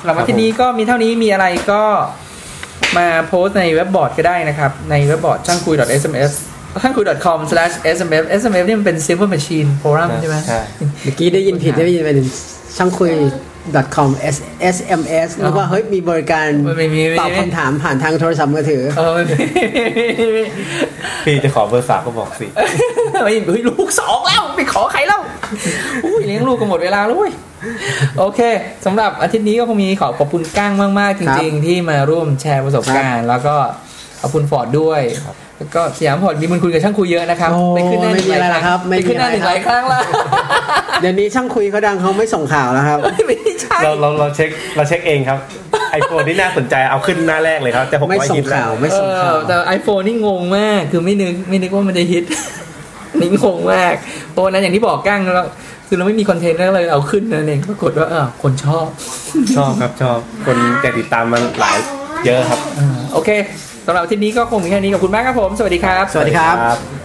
สำหรับครัวับนที่นี้ก็มีเท่านี้มีอะไรก็มาโพสต์ในเว็บบอร์ดก็ได้นะครับ ในเว็บบอร์ดช่างคุย .sms ช่างคุย .com/sms sms นี่มันเป็น silver machine forum ใช่ไหมใช่เมื่อกี้ได้ยินผิดได้ยินเป็นช่างคุย com s sms นึกว่าเฮ้ยมีบริการไม่มีไม่มีตอบคำถามผ่านทางโทรศัพท์มือถือเออไม่มีพี่จะขอเบอร์ฝากก็บอกสิไม่เฮ้ยลูกสองแล้วไปขอใครแล้วอุ้ยเลี้ยงลูกก็หมดเวลาแล้วเว้ยโอเคสำหรับอาทิตย์นี้ก็คงมีขอขอบคุณก้างมาก ๆ จริง ๆ ที่มาร่วมแชร์ประสบการณ์ แล้วก็ ขอบคุณฟอร์ดด้วยแล้วก็สยามสปอร์ตมีมันคุยกับช่างคุยเยอะนะครับโอ้ไปขึ้นหน้าหนึ่งหลายไม่มีอะไรครั้งครับไม่ไปมีขึ้นหน้าหนึ่งอะไรหลายครั้งแล้วเดี๋ยวนี้ช่างคุยเขาดังเขาไม่ส่งข่าวแล้วครับไม่ใช่เราเราเราเช็คเราเช็คเองครับไอโฟนที่น่าสนใจเอาขึ้นหน้าแรกเลยครับแต่ผมไม่ว่าส่ฮิงตแล้ข่าววไม่เอส่งข่าวอแต่ iPhone นี่งงมากคือไม่นึกไม่นึกว่ามันจะฮิตนี่งงมากเพราะวันนั้นอย่างที่บอกกั้งแล้วคือเราไม่มีคอนเทนต์แล้วเลยเอาขึ้นนั่นเองปรากฏว่าเออคนชอบ ชอบครับชอบคนแต่ติดตามมันหลายเยอะครับโอเค สำหรับอาที่นี้ก็คงมีแค่นี้ขอบคุณมากครับผม สวัสดีครับ สวัสดีครับครับ